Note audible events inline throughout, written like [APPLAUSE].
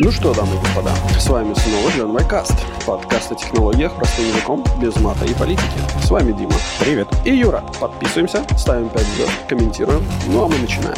Ну что, дамы и господа, с вами снова Джон Майкаст, подкаст о технологиях простым языком, без мата и политики. С вами Дима. Привет. И Юра. Подписываемся, ставим 5 звезд, комментируем. Ну а мы начинаем.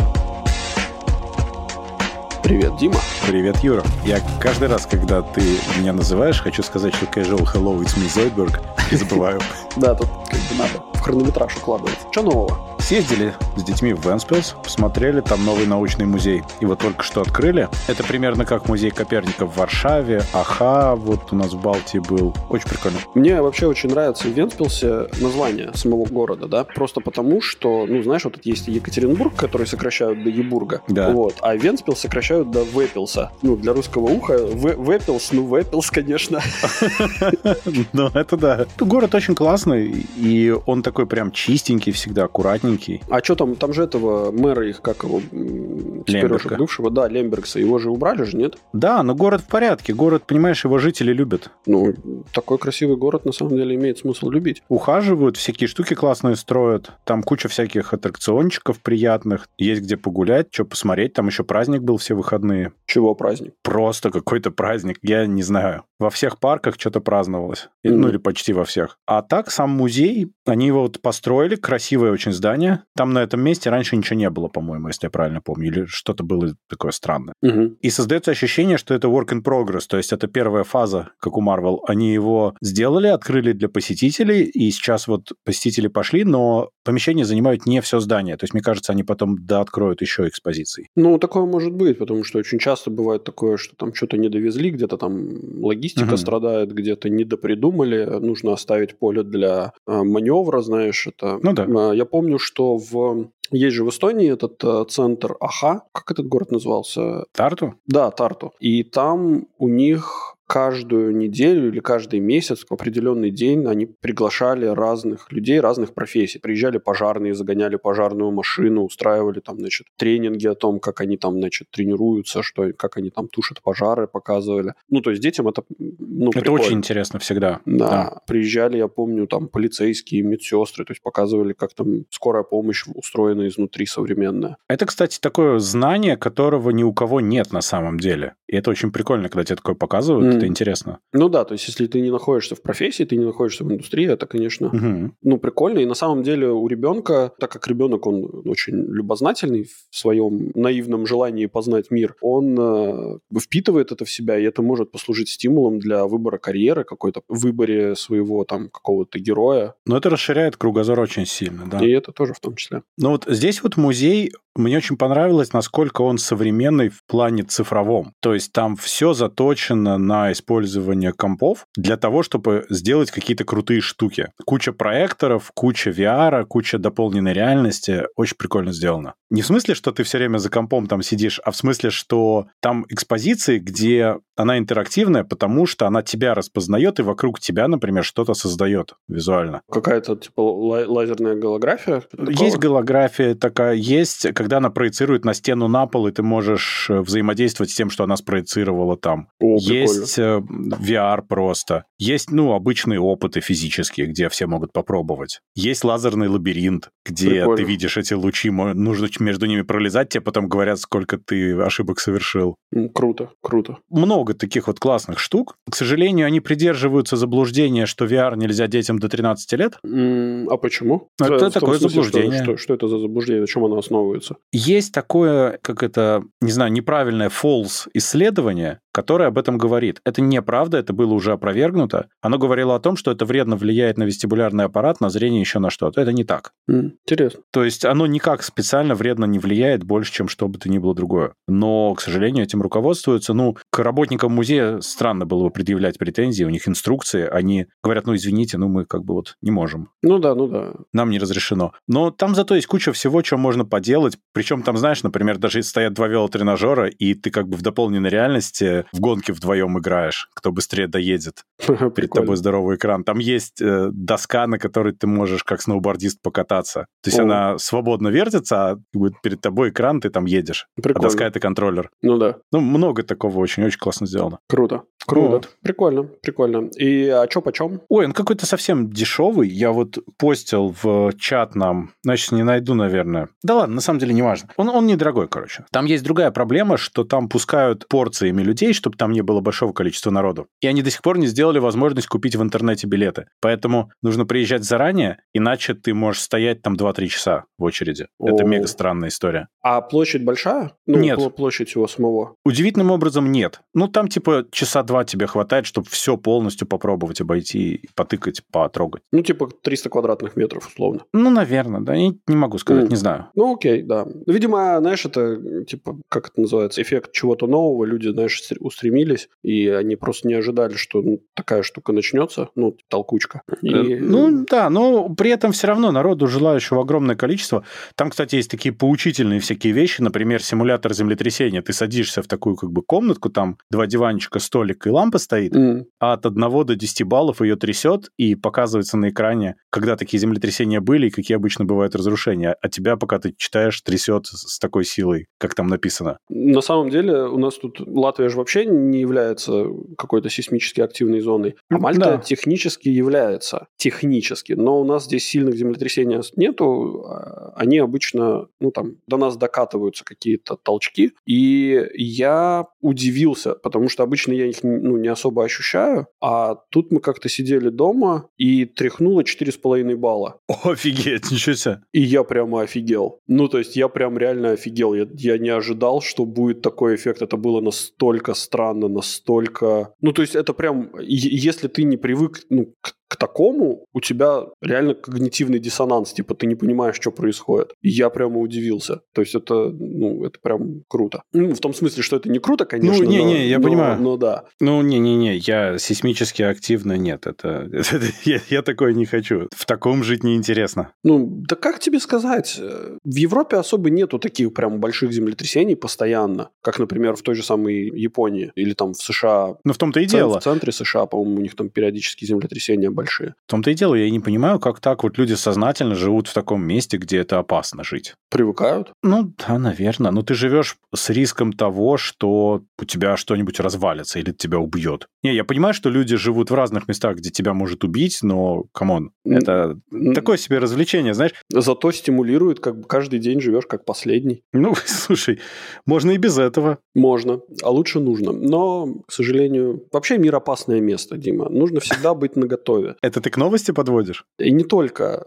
Привет, Дима. Привет, Юра. Я каждый раз, когда ты меня называешь, хочу сказать, что casual hello, it's me, Zoidberg, и забываю. [LAUGHS] Да, тут как бы надо в хронометраж укладывать. Что нового? Съездили с детьми в Венспилс, посмотрели там новый научный музей. Его только что открыли. Это примерно как музей Коперника в Варшаве, Аха, вот у нас в Балтии был. Очень прикольно. Мне вообще очень нравится в Венспилсе название самого города, да, просто потому что, ну, знаешь, вот есть Екатеринбург, который сокращают до Ебурга, Да. вот, а Венспилс сокращают до Вепилса. Ну, для русского уха В- Вепилс, ну, Вепилс, конечно. [LAUGHS] Ну, это да. Город очень классный, и он такой прям чистенький всегда, аккуратненький. А что там, там же этого мэра их, как его, теперь Лемберга. уже бывшего, да, Лембергса, его же убрали же, нет? Да, но город в порядке. Город, понимаешь, его жители любят. Ну, такой красивый город на самом деле имеет смысл любить. ухаживают, всякие штуки классные строят. Там куча всяких аттракциончиков приятных. Есть где погулять, что посмотреть. Там еще праздник был все выходные. Чего праздник? Просто какой-то праздник. Я не знаю. Во всех парках что-то праздновалось. И- Ну, или почти во всех. А так, сам музей, они его вот построили. Красивое очень здание. Там на этом месте раньше ничего не было, по-моему, если я правильно помню. Или что-то было такое странное. Мгм. И создается ощущение, что это work in progress, то есть это первая фаза, как у Marvel. Они его сделали, открыли для посетителей, и сейчас вот посетители пошли, но помещения занимают не все здание. То есть, мне кажется, они потом дооткроют еще экспозиции. Ну, такое может быть, потому что очень часто бывает такое, что там что-то не довезли, где-то там логистика Мгм. страдает, где-то недопридумали, нужно оставить поле для э, маневра, знаешь, это... Ну да. Э, Я помню, что в... Есть же в Эстонии этот э, центр Аха, как этот город назывался? Тарту? Да, Тарту. И там у них каждую неделю или каждый месяц в определенный день они приглашали разных людей, разных профессий. Приезжали пожарные, загоняли пожарную машину, устраивали там, значит, тренинги о том, как они там, значит, тренируются, что, как они там тушат пожары, показывали. Ну, то есть детям это, ну, это прикольно. очень интересно всегда. Да. приезжали, я помню, там полицейские, медсестры, то есть показывали, как там скорая помощь устроена изнутри современная. Это, кстати, такое знание, которого ни у кого нет на самом деле. И это очень прикольно, когда тебе такое показывают, Мгм. Это интересно. Ну да, то есть если ты не находишься в профессии, ты не находишься в индустрии, это, конечно, Мгм. ну, прикольно. И на самом деле у ребенка, так как ребенок, он очень любознательный в своем наивном желании познать мир, он э, впитывает это в себя, и это может послужить стимулом для выбора карьеры, какой-то выборе своего там какого-то героя. Но это расширяет кругозор очень сильно, да. И это тоже в том числе. Ну вот здесь вот музей, мне очень понравилось, насколько он современный в плане цифровом. То есть там все заточено на использование компов для того, чтобы сделать какие-то крутые штуки. Куча проекторов, куча VR, куча дополненной реальности. Очень прикольно сделано. Не в смысле, что ты все время за компом там сидишь, а в смысле, что там экспозиции, где она интерактивная, потому что она тебя распознает и вокруг тебя, например, что-то создает визуально. Какая-то типа ла- лазерная голография. Такого? Есть голография такая, есть, когда она проецирует на стену на пол, и ты можешь э, взаимодействовать с тем, что она спроецировала там. О, есть э, VR просто. Есть, ну, обычные опыты физические, где все могут попробовать. Есть лазерный лабиринт, где Прикольно. ты видишь эти лучи, нужно между ними пролезать, тебе потом говорят, сколько ты ошибок совершил. Круто, круто. Много таких вот классных штук. К сожалению, они придерживаются заблуждения, что VR нельзя детям до 13 лет. А почему? Это том такое смысле, что- заблуждение. Что, что это за заблуждение? На чем оно основывается? Есть такое, как это, не знаю, неправильное false исследование, которое об этом говорит. Это неправда, это было уже опровергнуто. Оно говорило о том, что это вредно влияет на вестибулярный аппарат, на зрение, еще на что-то. Это не так. Интересно. То есть оно никак специально вредно не влияет больше, чем что бы то ни было другое. Но, к сожалению, этим руководствуются. Ну, к работникам музея странно было бы предъявлять претензии, у них инструкции, они говорят, ну, извините, ну, мы как бы вот не можем Ну да, ну да. нам не разрешено. Но там зато есть куча всего, что можно поделать. Причем там, знаешь, например, даже стоят два велотренажера, и ты как бы в дополненной реальности в гонке вдвоем играешь, кто быстрее доедет. [LAUGHS] Перед тобой здоровый экран. Там есть э, доска, на которой ты можешь как сноубордист покататься. То есть О. она свободно вертится, а перед тобой экран, ты там едешь. А Прикольно. доска — это контроллер. Ну да, Ну, много такого очень, очень классно сделано. круто. Круто. Вот. Прикольно, прикольно. И а чё почем? Ой, он какой-то совсем дешевый. Я вот постил в чат нам. Сейчас не найду, наверное. Да ладно, на самом деле неважно. Он, он недорогой, короче. Там есть другая проблема, что там пускают порциями людей, чтобы там не было большого количества народу. И они до сих пор не сделали возможность купить в интернете билеты. Поэтому нужно приезжать заранее, иначе ты можешь стоять там 2-3 часа в очереди. О. Это мега странная история. А площадь большая? Ну, нет. Площадь его самого? Удивительным образом нет. Ну, там типа часа два тебе хватает, чтобы все полностью попробовать обойти, потыкать, потрогать. Ну, типа 300 квадратных метров, условно. Ну, наверное, да. Я не могу сказать, mm. не знаю. Ну, окей, да. Видимо, знаешь, это, типа, как это называется, эффект чего-то нового. Люди, знаешь, устремились, и они просто не ожидали, что ну, такая штука начнется, ну, толкучка. И... Э, ну, да, но при этом все равно народу желающего огромное количество. Там, кстати, есть такие поучительные всякие вещи, например, симулятор землетрясения. Ты садишься в такую как бы комнатку, там два диванчика, столик и лампа стоит, mm. а от 1 до 10 баллов ее трясет, и показывается на экране, когда такие землетрясения были и какие обычно бывают разрушения. А тебя, пока ты читаешь, трясет с такой силой, как там написано. На самом деле у нас тут Латвия же вообще не является какой-то сейсмически активной зоной, а Мальта да. технически является. Технически. Но у нас здесь сильных землетрясений нету. А они обычно, ну там, до нас докатываются какие-то толчки. И я удивился, потому что обычно я их ну, не особо ощущаю. А тут мы как-то сидели дома и тряхнуло 4,5 балла. [LAUGHS] Офигеть, ничего себе. И я прямо офигел. Ну, то есть я прям реально офигел. Я, я не ожидал, что будет такой эффект. Это было настолько странно, настолько... Ну, то есть это прям... Если ты не привык ну, к к такому у тебя реально когнитивный диссонанс, типа ты не понимаешь, что происходит. И я прямо удивился. То есть это, ну, это прям круто. Ну, в том смысле, что это не круто, конечно. Ну, не-не, я но, понимаю. Но да. Ну, не-не-не, я сейсмически активно нет. Это, [LAUGHS] это я, я такое не хочу. В таком жить неинтересно. Ну, да как тебе сказать? В Европе особо нету таких прям больших землетрясений постоянно, как, например, в той же самой Японии или там в США. Ну, в том-то и дело. В центре США, по-моему, у них там периодически землетрясения большие. В том-то и дело, я не понимаю, как так вот люди сознательно живут в таком месте, где это опасно жить. Привыкают? Ну, да, наверное. Но ты живешь с риском того, что у тебя что-нибудь развалится или тебя убьет. Не, я понимаю, что люди живут в разных местах, где тебя может убить, но, come on, это такое себе развлечение, знаешь. Зато стимулирует, как бы каждый день живешь как последний. Ну, [LAUGHS] слушай, можно и без этого. Можно, а лучше нужно. Но, к сожалению, вообще мир опасное место, Дима. Нужно всегда быть наготове. Это ты к новости подводишь? И не только.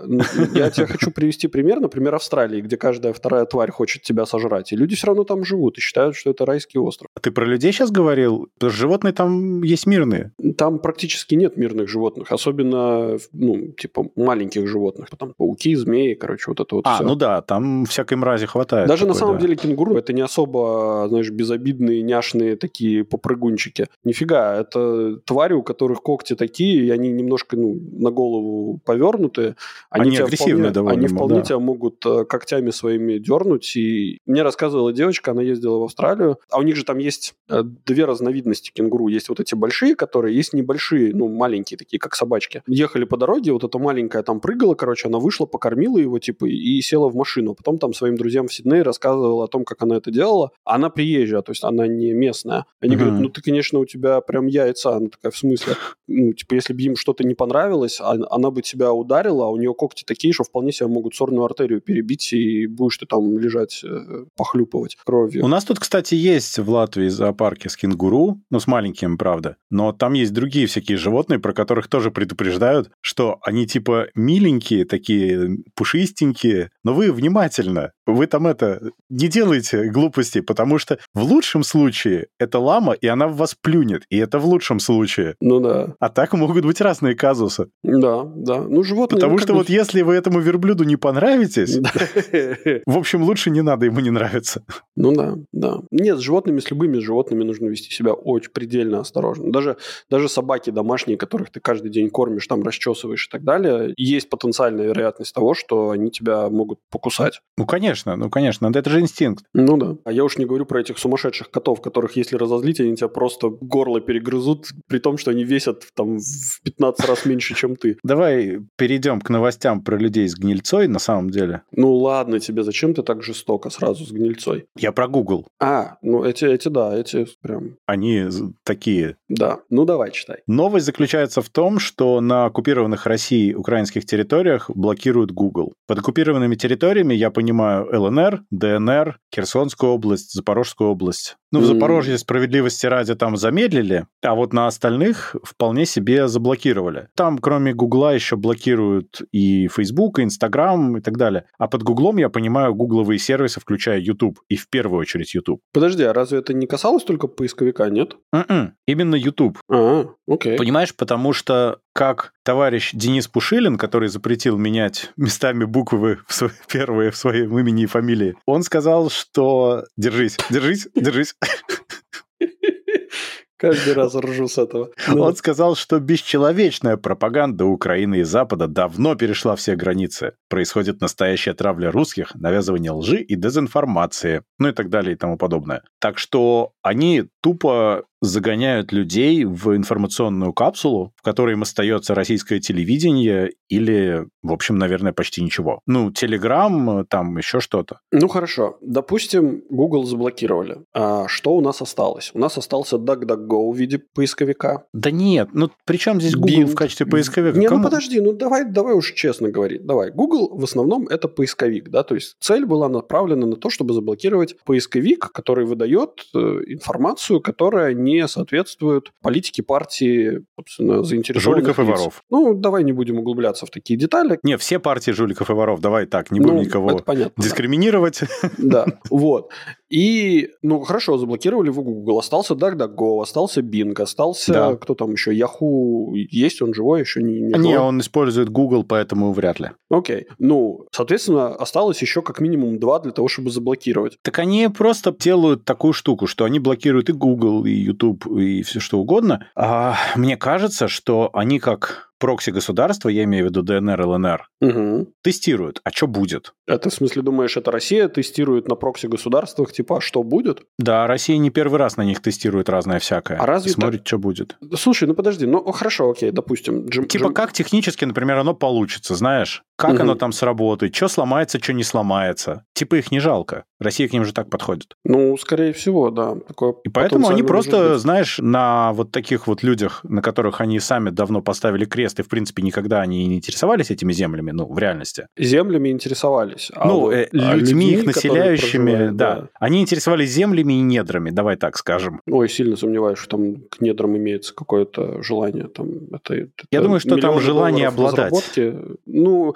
Я тебе хочу привести пример, например, Австралии, где каждая вторая тварь хочет тебя сожрать. И люди все равно там живут и считают, что это райский остров. А ты про людей сейчас говорил? Животные там есть мирные. Там практически нет мирных животных. Особенно, ну, типа, маленьких животных. Там пауки, змеи, короче, вот это вот А, все. ну да, там всякой мрази хватает. Даже такой, на самом да. деле кенгуру это не особо, знаешь, безобидные, няшные такие попрыгунчики. Нифига, это твари, у которых когти такие, и они немножко, ну, на голову повернуты. Они, они агрессивные вполне, довольно. Они вполне да. тебя могут э, когтями своими дернуть. И мне рассказывала девочка, она ездила в Австралию, а у них же там есть э, две разновидности кенгуру. Есть вот эти большие, которые есть небольшие, ну, маленькие такие, как собачки. Ехали по дороге, вот эта маленькая там прыгала, короче, она вышла, покормила его, типа, и села в машину. Потом там своим друзьям в Сиднее рассказывала о том, как она это делала. Она приезжая, то есть она не местная. Они uh-huh. говорят, ну, ты, конечно, у тебя прям яйца. Она такая, в смысле? Ну, типа, если бы им что-то не понравилось, она бы тебя ударила, а у нее когти такие, что вполне себе могут сорную артерию перебить, и будешь ты там лежать, э, похлюпывать кровью. У нас тут, кстати, есть в Латвии зоопарки с кенгуру, ну, с маленьким, правда, но там есть другие всякие животные, про которых тоже предупреждают, что они типа миленькие, такие пушистенькие, но вы внимательно, вы там это, не делайте глупостей, потому что в лучшем случае это лама, и она в вас плюнет, и это в лучшем случае. Ну да. А так могут быть разные казусы. Да, да. Ну, животные... Потому что вот если вы этому верблюду не понравитесь, [LAUGHS] в общем, лучше не надо ему не нравиться. Ну да, да. Нет, с животными, с любыми животными нужно вести себя очень предельно осторожно. Даже, даже собаки домашние, которых ты каждый день кормишь, там расчесываешь и так далее, есть потенциальная вероятность того, что они тебя могут покусать. Ну, конечно, ну, конечно. Это же инстинкт. Ну да. А я уж не говорю про этих сумасшедших котов, которых, если разозлить, они тебя просто горло перегрызут, при том, что они весят там в 15 раз меньше, чем ты. Давай перейдем к новостям про людей с гнильцой, на самом деле. Ну ладно тебе, зачем ты так жестоко сразу с гнильцой? Я про Google. А, ну эти, эти да, эти прям... Они такие. Да, ну давай читай. Новость заключается в том, что на оккупированных Россией украинских территориях блокируют Google. Под оккупированными территориями, я понимаю, ЛНР, ДНР, Херсонскую область, Запорожскую область. Ну, в Запорожье справедливости ради там замедлили, а вот на остальных вполне себе заблокировали. Там, кроме Гугла, еще блокируют и Facebook, и Instagram, и так далее. А под Гуглом, я понимаю, гугловые сервисы, включая YouTube, и в первую очередь YouTube. Подожди, а разве это не касалось только поисковика, нет? Mm-mm, именно YouTube. А, окей. Понимаешь, потому что как товарищ Денис Пушилин, который запретил менять местами буквы в свои, [LAUGHS] первые в своем имени и фамилии, он сказал, что держись, держись, держись. Каждый раз ржу с этого. Ну. Он сказал, что бесчеловечная пропаганда Украины и Запада давно перешла все границы. Происходит настоящая травля русских, навязывание лжи и дезинформации, ну и так далее и тому подобное. Так что они тупо загоняют людей в информационную капсулу, в которой им остается российское телевидение или, в общем, наверное, почти ничего. Ну, Телеграм, там еще что-то. Ну, хорошо. Допустим, Google заблокировали. А что у нас осталось? У нас остался DuckDuckGo в виде поисковика. Да нет, ну при чем здесь Google Bing. в качестве поисковика? Не, ну Кому? ну подожди, ну давай, давай уж честно говорить. Давай. Google в основном это поисковик, да, то есть цель была направлена на то, чтобы заблокировать поисковик, который выдает э, информацию, которая не не соответствуют политике партии, собственно, заинтересованных Жуликов лиц. и воров. Ну, давай не будем углубляться в такие детали. Не, все партии жуликов и воров, давай так, не будем ну, никого понятно, дискриминировать. Да, [LAUGHS] вот. И, ну, хорошо, заблокировали в Google. Остался DuckDuckGo, остался Bing, остался, да. кто там еще, Yahoo есть, он живой, еще не, не, не он использует Google, поэтому вряд ли. Окей. Ну, соответственно, осталось еще как минимум два для того, чтобы заблокировать. Так они просто делают такую штуку, что они блокируют и Google, и YouTube, и все что угодно. А мне кажется, что они как прокси-государства, я имею в виду ДНР, ЛНР, угу. тестируют. А что будет? А ты в смысле думаешь, это Россия тестирует на прокси-государствах, типа, а что будет? Да, Россия не первый раз на них тестирует разное всякое. А разве Смотрит, так... что будет. Слушай, ну подожди, ну хорошо, окей, допустим. Джим, типа, Джим... как технически, например, оно получится, знаешь? Как угу. оно там сработает? Что сломается, что не сломается? Типа их не жалко. Россия к ним же так подходит. Ну, скорее всего, да. Такое И поэтому они просто, знаешь, на вот таких вот людях, на которых они сами давно поставили крест, и, в принципе, никогда они не интересовались этими землями, ну, в реальности. Землями интересовались. А ну, вот, э, людьми, а людьми, их населяющими, да. да. Они интересовались землями и недрами, давай так скажем. Ой, сильно сомневаюсь, что там к недрам имеется какое-то желание. Там, это, это Я думаю, что там желание обладать. Ну,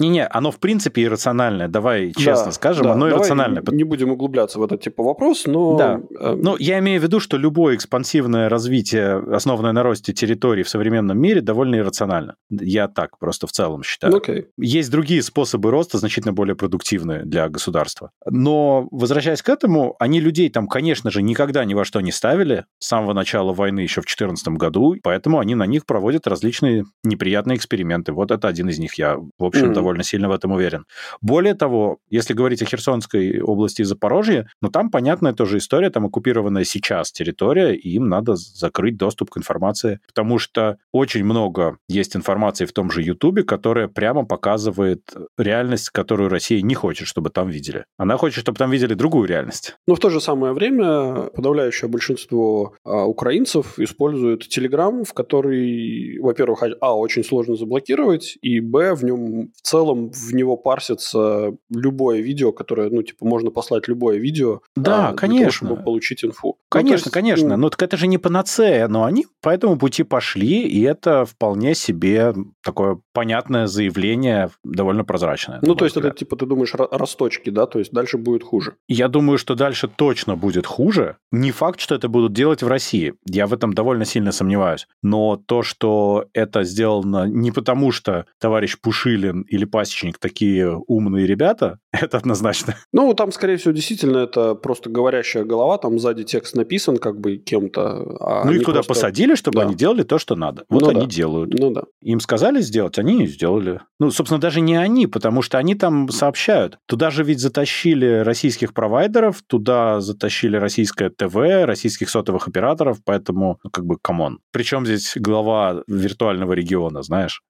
не-не, оно в принципе иррациональное, давай честно да, скажем, да, оно иррациональное. Не будем углубляться в этот типа вопрос, но... Да, э... ну я имею в виду, что любое экспансивное развитие, основанное на росте территорий в современном мире, довольно иррационально. Я так просто в целом считаю. Okay. Есть другие способы роста, значительно более продуктивные для государства. Но, возвращаясь к этому, они людей там, конечно же, никогда ни во что не ставили с самого начала войны еще в 2014 году, поэтому они на них проводят различные неприятные эксперименты. Вот это один из них, я, в общем, mm. довольно довольно сильно в этом уверен. Более того, если говорить о Херсонской области и Запорожье, ну там понятная тоже история, там оккупированная сейчас территория, и им надо закрыть доступ к информации, потому что очень много есть информации в том же Ютубе, которая прямо показывает реальность, которую Россия не хочет, чтобы там видели. Она хочет, чтобы там видели другую реальность. Но в то же самое время подавляющее большинство а, украинцев используют Telegram, в который, во-первых, а, очень сложно заблокировать, и, б, в нем в целом целом в него парсится любое видео, которое, ну, типа, можно послать любое видео. Да, а, конечно. Того, чтобы получить инфу. Конечно, ну, есть, конечно. Ну... Но так это же не панацея, но они по этому пути пошли, и это вполне себе такое понятное заявление, довольно прозрачное. Ну, то есть взгляд. это, типа, ты думаешь, росточки, да? То есть дальше будет хуже. Я думаю, что дальше точно будет хуже. Не факт, что это будут делать в России. Я в этом довольно сильно сомневаюсь. Но то, что это сделано не потому, что товарищ Пушилин или пасечник такие умные ребята, [LAUGHS] это однозначно. Ну, там, скорее всего, действительно это просто говорящая голова, там сзади текст написан как бы кем-то. А ну, их туда просто... посадили, чтобы да. они делали то, что надо. Вот ну, они да. делают. Ну, да. Им сказали сделать, они сделали. Ну, собственно, даже не они, потому что они там сообщают. Туда же ведь затащили российских провайдеров, туда затащили российское ТВ, российских сотовых операторов, поэтому, ну, как бы, come on. Причем здесь глава виртуального региона, знаешь?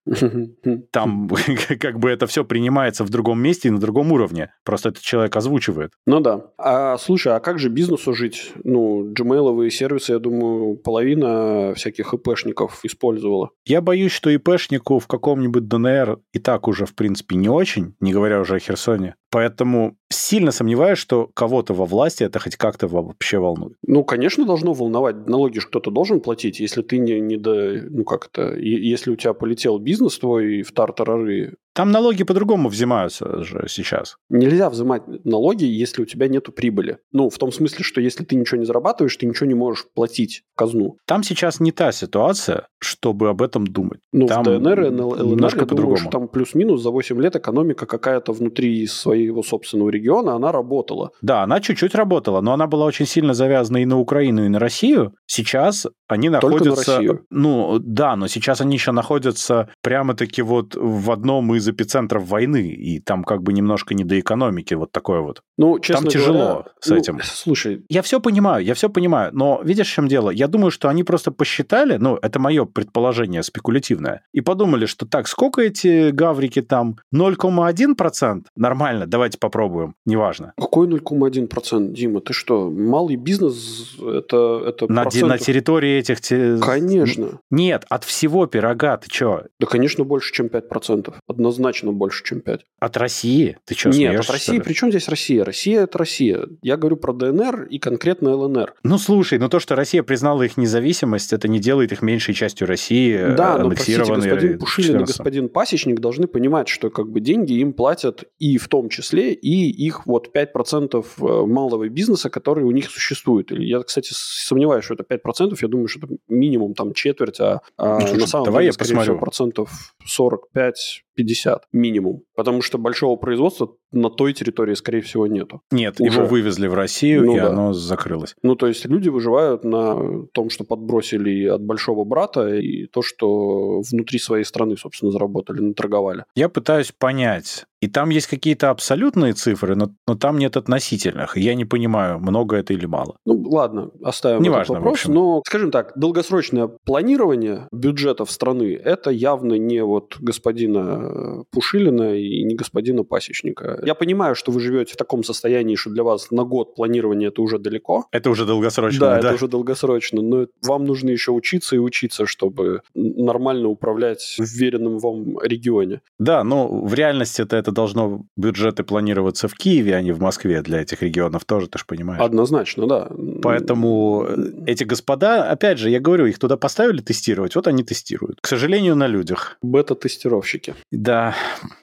Там [LAUGHS] как бы это все принимается в другом месте и на другом уровне. Просто этот человек озвучивает. Ну да. А слушай, а как же бизнесу жить? Ну, gmail сервисы, я думаю, половина всяких ИПшников использовала. Я боюсь, что ИПшнику в каком-нибудь ДНР и так уже, в принципе, не очень, не говоря уже о Херсоне. Поэтому сильно сомневаюсь, что кого-то во власти это хоть как-то вообще волнует. Ну, конечно, должно волновать. Налоги же кто-то должен платить. Если ты не, не до... Ну, как то Если у тебя полетел бизнес твой в тартарары, там налоги по-другому взимаются же сейчас. Нельзя взимать налоги, если у тебя нет прибыли. Ну, в том смысле, что если ты ничего не зарабатываешь, ты ничего не можешь платить в казну. Там сейчас не та ситуация, чтобы об этом думать. Ну, там в ДНР и ЛНР, думаю, что там плюс-минус за 8 лет экономика какая-то внутри своего собственного региона, она работала. Да, она чуть-чуть работала, но она была очень сильно завязана и на Украину, и на Россию. Сейчас они находятся... Только на Россию. Ну, да, но сейчас они еще находятся прямо-таки вот в одном из эпицентров войны, и там как бы немножко не до экономики, вот такое вот. Ну, честно Там тяжело говоря, с ну, этим. Слушай. Я все понимаю, я все понимаю, но видишь, в чем дело? Я думаю, что они просто посчитали, ну, это мое предположение спекулятивное, и подумали, что так, сколько эти гаврики там? 0,1%? Нормально, давайте попробуем, неважно. Какой 0,1%, Дима? Ты что, малый бизнес, это, это на, на территории этих... Конечно. Нет, от всего пирога, ты что? Да, конечно, больше, чем 5%. Однозначно больше, чем 5%. От России? Ты что, Нет, от России, при чем здесь Россия? Россия – это Россия. Я говорю про ДНР и конкретно ЛНР. Ну, слушай, но то, что Россия признала их независимость, это не делает их меньшей частью России, Да, но, простите, господин Пушилин и господин Пасечник должны понимать, что как бы деньги им платят и в том числе, и их вот 5% э, малого бизнеса, который у них существует. Я, кстати, сомневаюсь, что это 5%, я думаю, что это минимум там четверть, а, а ну, слушай, на самом давай деле, я скорее посмотрю. всего, процентов 45 50 минимум. Потому что большого производства на той территории, скорее всего, нету. Нет, Уже. его вывезли в Россию, ну, и да. оно закрылось. Ну, то есть люди выживают на том, что подбросили от большого брата, и то, что внутри своей страны, собственно, заработали, наторговали. Я пытаюсь понять, и там есть какие-то абсолютные цифры, но, но там нет относительных. Я не понимаю, много это или мало. Ну, ладно, оставим Неважно, этот вопрос. Но, скажем так, долгосрочное планирование бюджетов страны – это явно не вот господина Пушилина и не господина Пасечника. Я понимаю, что вы живете в таком состоянии, что для вас на год планирование – это уже далеко. Это уже долгосрочно, да? Да, это уже долгосрочно. Но вам нужно еще учиться и учиться, чтобы нормально управлять в веренном вам регионе. Да, но в реальности это, это должно бюджеты планироваться в Киеве, а не в Москве для этих регионов тоже, ты же понимаешь. Однозначно, да. Поэтому э, эти господа, опять же, я говорю, их туда поставили тестировать, вот они тестируют. К сожалению, на людях. Бета-тестировщики. Да,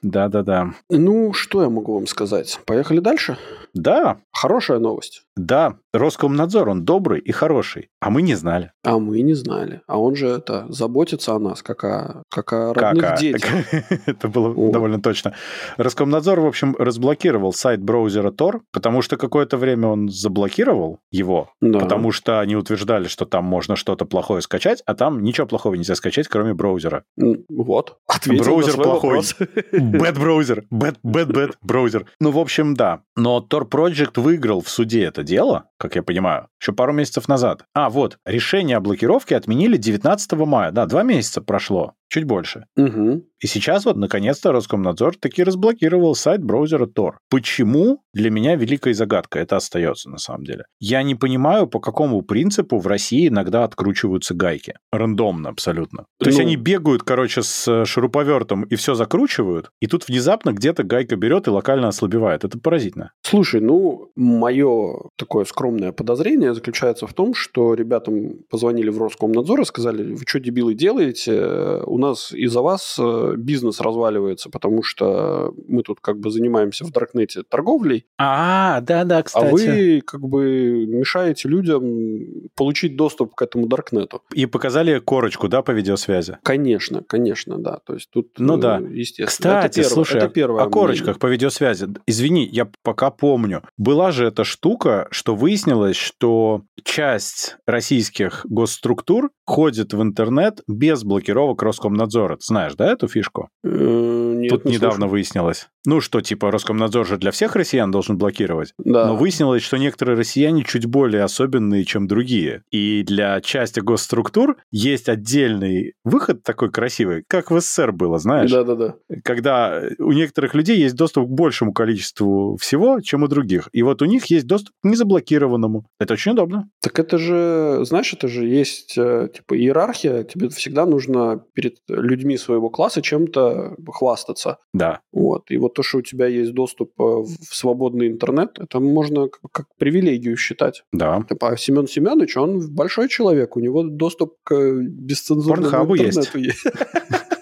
да, да, да. Ну, что я могу вам сказать? Поехали дальше? Да. Хорошая новость. Да, Роскомнадзор, он добрый и хороший, а мы не знали. А мы не знали. А он же это заботится о нас, как о, как о родных как детях. [LAUGHS] это было вот. довольно точно. Роскомнадзор, в общем, разблокировал сайт браузера Tor, потому что какое-то время он заблокировал его, да. потому что они утверждали, что там можно что-то плохое скачать, а там ничего плохого нельзя скачать, кроме браузера. Вот, ответил Браузер плохой. [LAUGHS] Bad браузер. Bad, bad, bad браузер. Ну, в общем, да. Но Tor Project выиграл в суде это дело, как я понимаю, еще пару месяцев назад. А, вот, решение о блокировке отменили 19 мая. Да, два месяца прошло чуть больше. Угу. И сейчас вот, наконец-то, Роскомнадзор таки разблокировал сайт браузера Tor. Почему? Для меня великая загадка. Это остается, на самом деле. Я не понимаю, по какому принципу в России иногда откручиваются гайки. Рандомно абсолютно. То ну... есть они бегают, короче, с шуруповертом и все закручивают, и тут внезапно где-то гайка берет и локально ослабевает. Это поразительно. Слушай, ну, мое такое скромное подозрение заключается в том, что ребятам позвонили в Роскомнадзор и сказали, вы что, дебилы, делаете? У нас из-за вас э, бизнес разваливается, потому что мы тут как бы занимаемся в Даркнете торговлей. А, да-да, кстати. А вы как бы мешаете людям получить доступ к этому Даркнету. И показали корочку, да, по видеосвязи? Конечно, конечно, да. То есть тут, ну, да. Э, естественно. Кстати, это слушай, это первое о корочках мнение. по видеосвязи. Извини, я пока помню. Была же эта штука, что выяснилось, что часть российских госструктур ходит в интернет без блокировок Роскомнадзора. Ты знаешь, да, эту фишку? Э, нет, Тут не недавно слышу. выяснилось. Ну что, типа, Роскомнадзор же для всех россиян должен блокировать. Да. Но выяснилось, что некоторые россияне чуть более особенные, чем другие. И для части госструктур есть отдельный выход такой красивый, как в СССР было, знаешь? Да-да-да. Когда у некоторых людей есть доступ к большему количеству всего, чем у других. И вот у них есть доступ к незаблокированному. Это очень удобно. Так это же, знаешь, это же есть э, типа иерархия. Тебе всегда нужно перед людьми своего класса чем-то хвастаться. Да. Вот. И вот то, что у тебя есть доступ э, в свободный интернет, это можно как привилегию считать. Да. А Семен Семенович, он большой человек, у него доступ к бесцензурному интернету есть. [LAUGHS]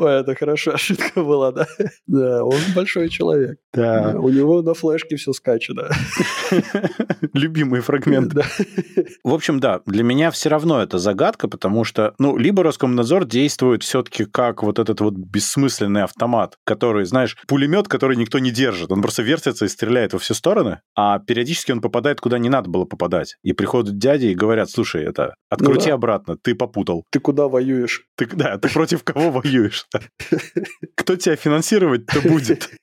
Ой, это хорошая шутка была, да? Да, он большой человек. Да. У него на флешке все скачано. [LAUGHS] Любимый фрагмент. Да. В общем, да, для меня все равно это загадка, потому что, ну, либо Роскомнадзор действует все-таки как вот этот вот бессмысленный автомат, который, знаешь, пулемет, который никто не держит. Он просто вертится и стреляет во все стороны, а периодически он попадает куда не надо было попадать. И приходят дяди и говорят, слушай, это, открути Ну да. обратно, ты попутал. Ты куда воюешь? Ты, да, ты против кого воюешь? Кто тебя финансировать-то будет? [LAUGHS]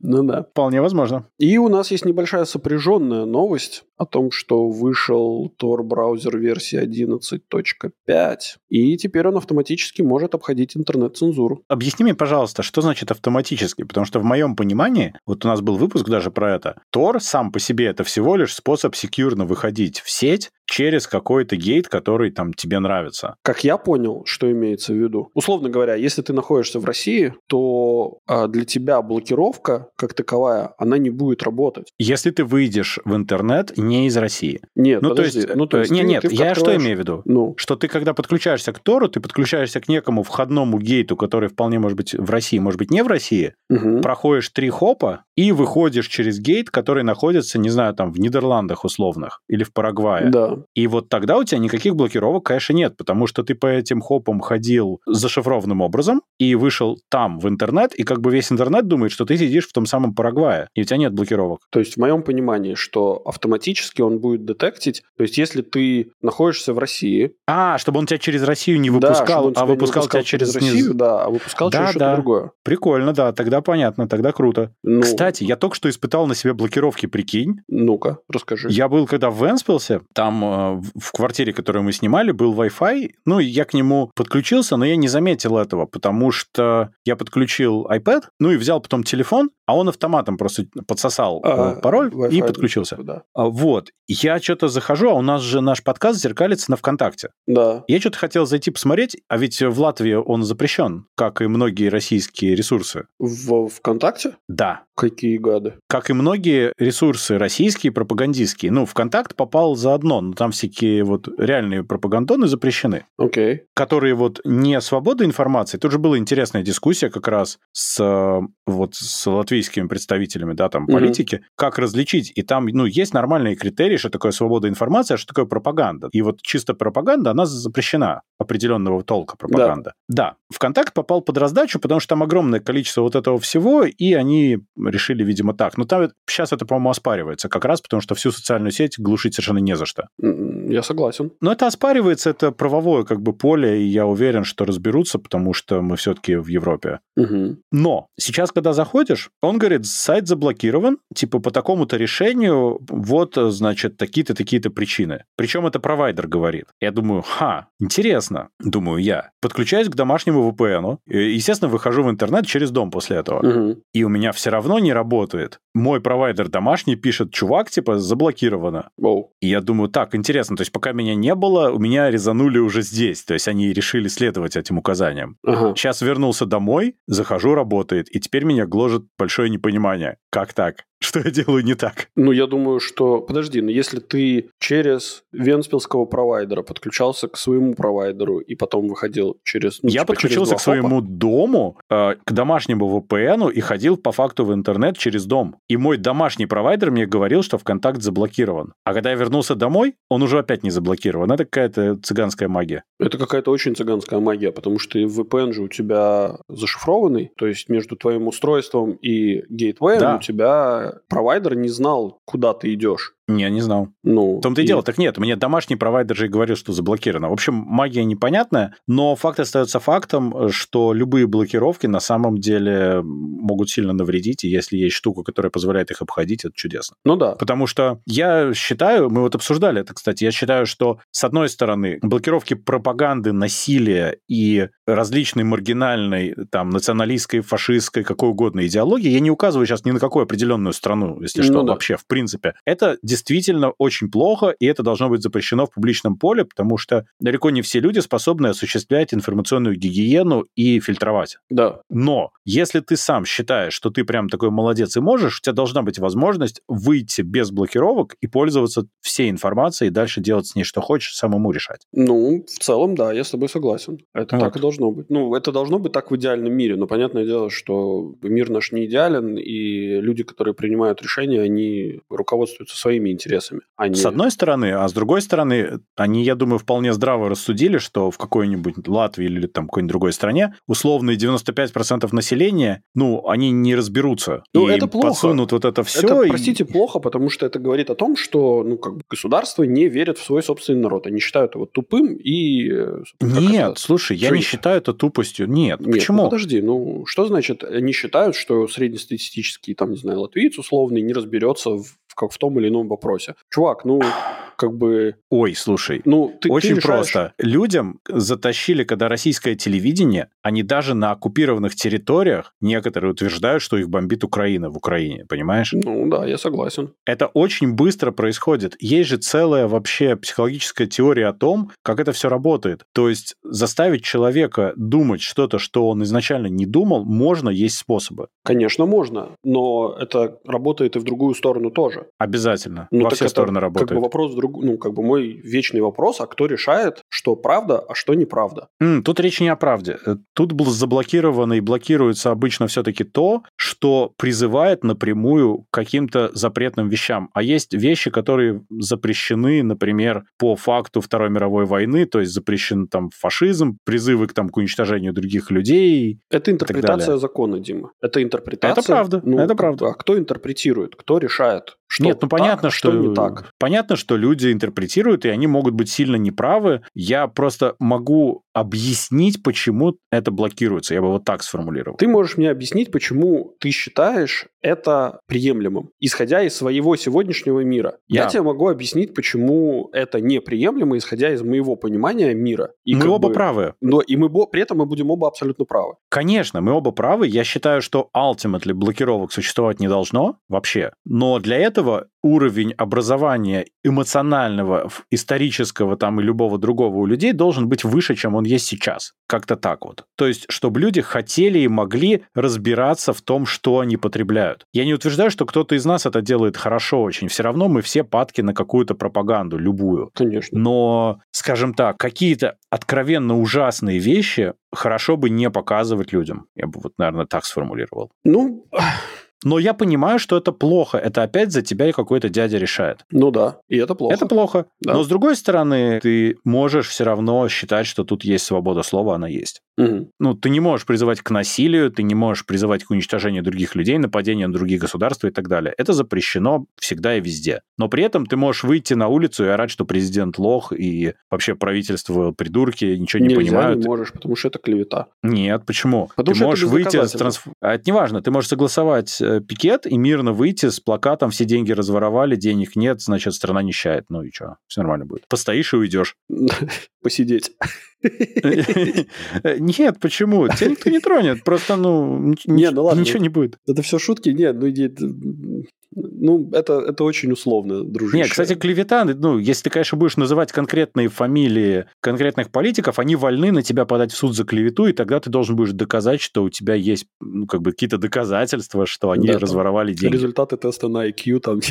Ну да. Вполне возможно. И у нас есть небольшая сопряженная новость о том, что вышел Tor браузер версии 11.5, и теперь он автоматически может обходить интернет-цензуру. Объясни мне, пожалуйста, что значит автоматически? Потому что в моем понимании, вот у нас был выпуск даже про это, Tor сам по себе это всего лишь способ секьюрно выходить в сеть через какой-то гейт, который там тебе нравится. Как я понял, что имеется в виду. Условно говоря, если ты находишься в России, то а, для тебя блокировка, как таковая, она не будет работать. Если ты выйдешь в интернет не из России. Нет, Ну, подожди. то есть, ну, то э, есть не, ты- нет, ты я что открываешь- имею в виду? Ну, Что ты, когда подключаешься к Тору, ты подключаешься к некому входному гейту, который вполне может быть в России, может быть не в России, мгм. проходишь три хопа и выходишь через гейт, который находится, не знаю, там в Нидерландах условных или в Парагвае. да. И вот тогда у тебя никаких блокировок, конечно, нет, потому что ты по этим хопам ходил зашифрованным образом и вышел там в интернет, и как бы весь интернет думает, что ты сидишь в том самом Парагвае, и у тебя нет блокировок. То есть в моем понимании, что автоматически он будет детектить, то есть если ты находишься в России, А, чтобы он тебя через Россию не да, выпускал, он а не выпускал тебя через Россию, да, а выпускал Да, через что-то да. другое. Прикольно, да, тогда понятно, тогда круто. Ну, Кстати, я только что испытал на себе блокировки, прикинь. ну-ка, расскажи. Я был когда в Венспилсе, там э, в- квартире, которую мы снимали, был Wi-Fi, ну, я к нему подключился, но я не заметил этого, потому что я подключил iPad, ну, и взял потом телефон, а он автоматом просто подсосал А, пароль и подключился. Да. А, Вот. Я что-то захожу, а у нас же наш подкаст зеркалится на ВКонтакте. Да. Я что-то хотел зайти посмотреть, а ведь в Латвии он запрещен, как и многие российские ресурсы. В ВКонтакте? Да, Какие гады. как и многие ресурсы российские, пропагандистские. Ну, ВКонтакт попал заодно, но там всякие вот реальные пропагандоны запрещены, Окей. которые вот не свобода информации. Тут же была интересная дискуссия как раз с э, вот с латвийскими представителями, да, там, политики, как различить. И там, ну, есть нормальные критерии, что такое свобода информации, а что такое пропаганда. И вот чисто пропаганда, она запрещена, определенного толка пропаганда. Да. ВКонтакт попал под раздачу, потому что там огромное количество вот этого всего, и они решили, видимо, так. Но там сейчас это, по-моему, оспаривается как раз, потому что всю социальную сеть глушить совершенно не за что. Я согласен. Но это оспаривается, это правовое как бы поле, и я уверен, что разберутся, потому что мы все-таки в Европе. Мгм. Но сейчас, когда заходишь, он говорит, сайт заблокирован, типа по такому-то решению, вот, значит, такие-то, такие-то причины. Причем это провайдер говорит. Я думаю, ха, интересно, думаю я. Подключаюсь к домашнему VPN, естественно, выхожу в интернет через дом после этого. Мгм. И у меня все равно не работает. Мой провайдер домашний пишет, чувак, типа, заблокировано. Воу. И я думаю, так, интересно, то есть пока меня не было, у меня резанули уже здесь. То есть они решили следовать этим указаниям. Ага. Сейчас вернулся домой, захожу, работает, и теперь меня гложет большое непонимание. Как так? [LAUGHS] Что я делаю не так? Ну, я думаю, что... Подожди, но если ты через венспилского провайдера подключался к своему провайдеру и потом выходил через... ну, я типа, через подключился два к своему дому, э, к домашнему VPN и ходил по факту в интернет через дом. И мой домашний провайдер мне говорил, что ВКонтакт заблокирован. А когда я вернулся домой, он уже опять не заблокирован. Это какая-то цыганская магия. Это какая-то очень цыганская магия, потому что VPN же у тебя зашифрованный, то есть между твоим устройством и гейтвеем Да. у тебя провайдер не знал, куда ты идешь. Не, не знал. Ну, В том-то и дело, так нет, мне домашний провайдер же и говорил, что заблокировано. В общем, магия непонятная, но факт остается фактом, что любые блокировки на самом деле могут сильно навредить, и если есть штука, которая позволяет их обходить, это чудесно. Ну да. Потому что я считаю, мы вот обсуждали это, кстати, я считаю, что с одной стороны блокировки пропаганды, насилия и различной маргинальной, там, националистской, фашистской, какой угодно идеологии, я не указываю сейчас ни на какую определенную страну, если Ну что, да. вообще, в принципе. Это действительно очень плохо, и это должно быть запрещено в публичном поле, потому что далеко не все люди способны осуществлять информационную гигиену и фильтровать. Да. Но если ты сам считаешь, что ты прям такой молодец и можешь, у тебя должна быть возможность выйти без блокировок и пользоваться всей информацией, и дальше делать с ней что хочешь, самому решать. Ну, в целом, да, я с тобой согласен. Это вот. так и должно быть. Ну, это должно быть так в идеальном мире, но понятное дело, что мир наш не идеален, и люди, которые принимают решения, они руководствуются своими интересами. Они... С одной стороны, а с другой стороны, они, я думаю, вполне здраво рассудили, что в какой-нибудь Латвии или там какой-нибудь другой стране условные 95% населения, ну, они не разберутся. Ну, и это плохо. подсунут вот это все. Это, и... простите, плохо, потому что это говорит о том, что, ну, как бы государство не верит в свой собственный народ. Они считают его тупым и... Нет, слушай, я не считаю это тупостью. Нет, Нет почему? Ну, подожди, ну, что значит, они считают, что среднестатистический, там, не знаю, латвиец условный не разберется в, как в том или ином вопросе. Чувак, ну, как бы... Ой, слушай, ну, ты, очень ты просто. Людям затащили, когда российское телевидение, они даже на оккупированных территориях, некоторые утверждают, что их бомбит Украина в Украине, понимаешь? Ну да, я согласен. Это очень быстро происходит. Есть же целая вообще психологическая теория о том, как это все работает. То есть заставить человека думать что-то, что он изначально не думал, можно, есть способы. Конечно, можно, но это работает и в другую сторону тоже. Обязательно. Ну, Во все это, стороны работает. Как бы вопрос друг ну, как бы мой вечный вопрос, а кто решает, что правда, а что неправда? Mm, тут речь не о правде. Э, тут был заблокировано и блокируется обычно все-таки то, что призывает напрямую к каким-то запретным вещам. А есть вещи, которые запрещены, например, по факту Второй мировой войны, то есть запрещен там фашизм, призывы к, там, к уничтожению других людей. Это интерпретация закона, Дима. Это интерпретация. Это правда. Ну, это правда. А кто интерпретирует? Кто решает? Что Нет, ну понятно, так, что, что не так. Понятно, что люди интерпретируют, и они могут быть сильно неправы. Я просто могу объяснить, почему это блокируется. Я бы вот так сформулировал. Ты можешь мне объяснить, почему ты считаешь это приемлемым, исходя из своего сегодняшнего мира. Да. Я тебе могу объяснить, почему это неприемлемо, исходя из моего понимания мира. И мы оба бы, правы. Но и мы при этом мы будем оба абсолютно правы. Конечно, мы оба правы. Я считаю, что ultimately блокировок существовать не должно вообще. Но для этого уровень образования эмоционального, исторического там и любого другого у людей должен быть выше, чем он есть сейчас. Как-то так вот. То есть, чтобы люди хотели и могли разбираться в том, что они потребляют. Я не утверждаю, что кто-то из нас это делает хорошо очень. Все равно мы все падки на какую-то пропаганду, любую. Конечно. Но, скажем так, какие-то откровенно ужасные вещи хорошо бы не показывать людям. Я бы вот, наверное, так сформулировал. Ну, но я понимаю, что это плохо. Это опять за тебя какой-то дядя решает. Ну да, и это плохо. Это плохо. Да. Но с другой стороны, ты можешь все равно считать, что тут есть свобода слова, она есть. Угу. Ну, ты не можешь призывать к насилию, ты не можешь призывать к уничтожению других людей, нападению на другие государства и так далее. Это запрещено всегда и везде. Но при этом ты можешь выйти на улицу и орать, что президент лох и вообще правительство придурки, ничего Нельзя, не понимают. не можешь, потому что это клевета. Нет, почему? Потому ты что можешь выйти трансф... А это неважно, ты можешь согласовать э, пикет и мирно выйти с плакатом «Все деньги разворовали, денег нет, значит, страна нищает». Ну и что? Все нормально будет. Постоишь и уйдешь. [LAUGHS] Посидеть. [LAUGHS] Нет, почему? Тебя никто не тронет. Просто, ну, не, ну ладно, ничего не будет. Это все шутки? Нет, ну, ну, это, это очень условно, дружище. Нет, кстати, клевета, ну, если ты, конечно, будешь называть конкретные фамилии конкретных политиков, они вольны на тебя подать в суд за клевету, и тогда ты должен будешь доказать, что у тебя есть, ну, как бы, какие-то доказательства, что они да, разворовали деньги. Результаты теста на IQ там. [LAUGHS]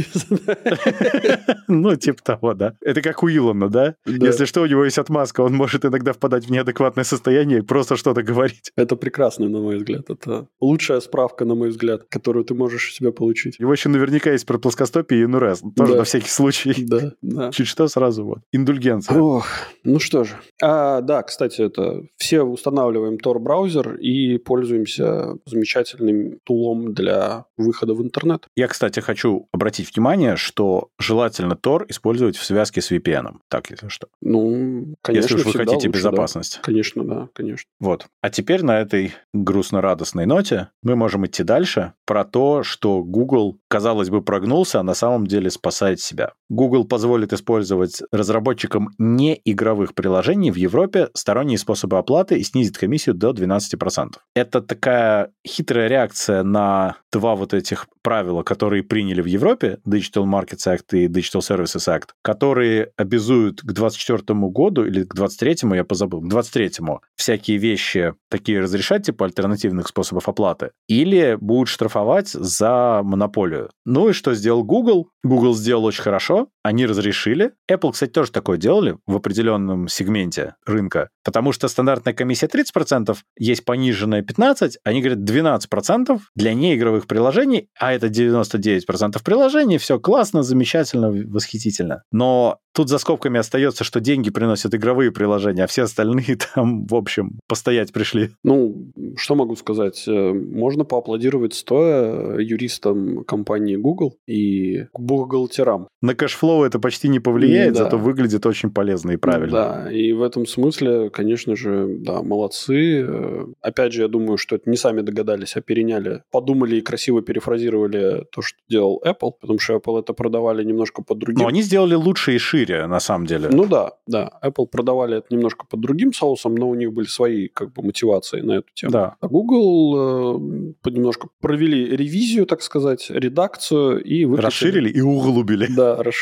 Ну, типа того, да. Это как у Илона, да? Если что, у него есть отмазка, он может иногда впадать в неадекватное состояние и просто что-то говорить. Это прекрасно, на мой взгляд. Это лучшая справка, на мой взгляд, которую ты можешь себя получить. Его еще наверняка наверняка есть про плоскостопие и НРС. Тоже да. на всякий случай. Да, да. [LAUGHS] Чуть что сразу вот. Индульгенция. Ох, ну что же. А, да, кстати, это все устанавливаем Tor-браузер и пользуемся замечательным тулом для выхода в интернет. Я, кстати, хочу обратить внимание, что желательно Tor использовать в связке с VPN. Так, если что. Ну, конечно, Если уж вы хотите лучше, безопасность. Да. Конечно, да, конечно. Вот. А теперь на этой грустно-радостной ноте мы можем идти дальше про то, что Google, казалось бы, прогнулся, а на самом деле спасает себя. Google позволит использовать разработчикам неигровых приложений в Европе сторонние способы оплаты и снизит комиссию до 12%. Это такая хитрая реакция на два вот этих правила, которые приняли в Европе, Digital Markets Act и Digital Services Act, которые обязуют к 2024 году или к 2023, я позабыл, к 2023 всякие вещи такие разрешать, типа альтернативных способов оплаты, или будут штрафовать за монополию. Ну и что сделал Google? Google сделал очень хорошо, они разрешили. Apple, кстати, тоже такое делали в определенном сегменте рынка, потому что стандартная комиссия 30%, есть пониженная 15%, они говорят 12% для неигровых приложений, а это 99% приложений, все классно, замечательно, восхитительно. Но тут за скобками остается, что деньги приносят игровые приложения, а все остальные [LAUGHS] там, в общем, постоять пришли. Ну, что могу сказать? Э, можно поаплодировать стоя юристам компании Google и бухгалтерам. На cash flow это почти не повлияет, да. зато выглядит очень полезно и правильно. Да, и в этом смысле, конечно же, да, молодцы. Э, опять же, я думаю, что это не сами догадались, а переняли, подумали и красиво перефразировали то, что делал Apple, потому что Apple это продавали немножко под другим. Но они сделали лучше и шире, на самом деле. Ну да, да. Apple продавали это немножко под другим соусом, но у них были свои как бы мотивации на эту тему. Да. А Google э, немножко провели ревизию, так сказать, редакцию и выкатили... Расширили и углубили. Да, расширили,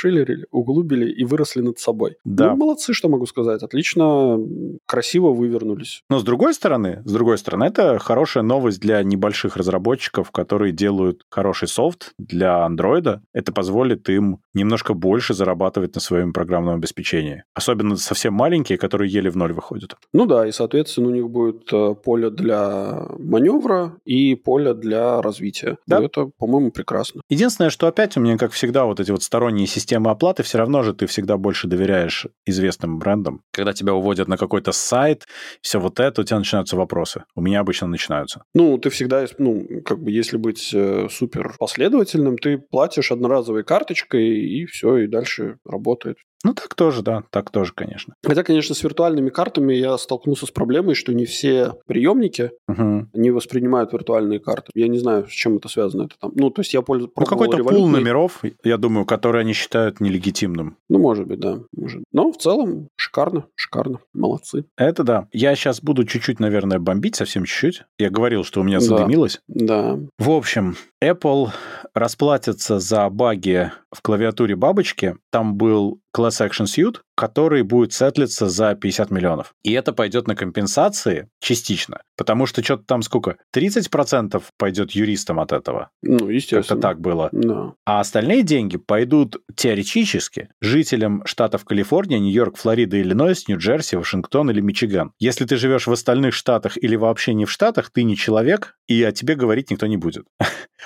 углубили и выросли над собой. Да. Ну, молодцы, что могу сказать. Отлично, красиво вывернулись. Но с другой стороны, с другой стороны, это хорошая новость для небольших разработчиков, которые делают хороший софт для андроида. Это позволит им немножко больше зарабатывать на своем программном обеспечении. Особенно совсем маленькие, которые еле в ноль выходят. Ну да, и, соответственно, у них будет э, поле для маневра и поле для развития. Да. И это, по-моему, прекрасно. Единственное, что опять у меня, как всегда, вот эти вот сторонние системы оплаты, все равно же ты всегда больше доверяешь известным брендам. Когда тебя уводят на какой-то сайт, все вот это, у тебя начинаются вопросы. У меня обычно начинаются. Ну, ты всегда, ну, как бы, если быть э, супер последовательным, ты платишь одноразовой карточкой, и все, и дальше работает. Ну, так тоже, да, так тоже, конечно. Хотя, конечно, с виртуальными картами я столкнулся с проблемой, что не все приемники угу. не воспринимают виртуальные карты. Я не знаю, с чем это связано. Это там, ну, то есть я пользуюсь... Ну, какой-то пул номеров, я думаю, который они считают нелегитимным. Ну, может быть, да. Может. Но в целом шикарно, шикарно. Молодцы. Это да. Я сейчас буду чуть-чуть, наверное, бомбить, совсем чуть-чуть. Я говорил, что у меня задымилось. Да. да. В общем, Apple расплатится за баги в клавиатуре бабочки. Там был Class Action Suite, который будет сетлиться за 50 миллионов. И это пойдет на компенсации частично, потому что что-то там сколько? 30% пойдет юристам от этого. Ну, естественно. Как-то так было. Да. А остальные деньги пойдут теоретически жителям штатов Калифорния, Нью-Йорк, Флорида, Иллинойс, Нью-Джерси, Вашингтон или Мичиган. Если ты живешь в остальных штатах или вообще не в штатах, ты не человек, и о тебе говорить никто не будет. [LAUGHS]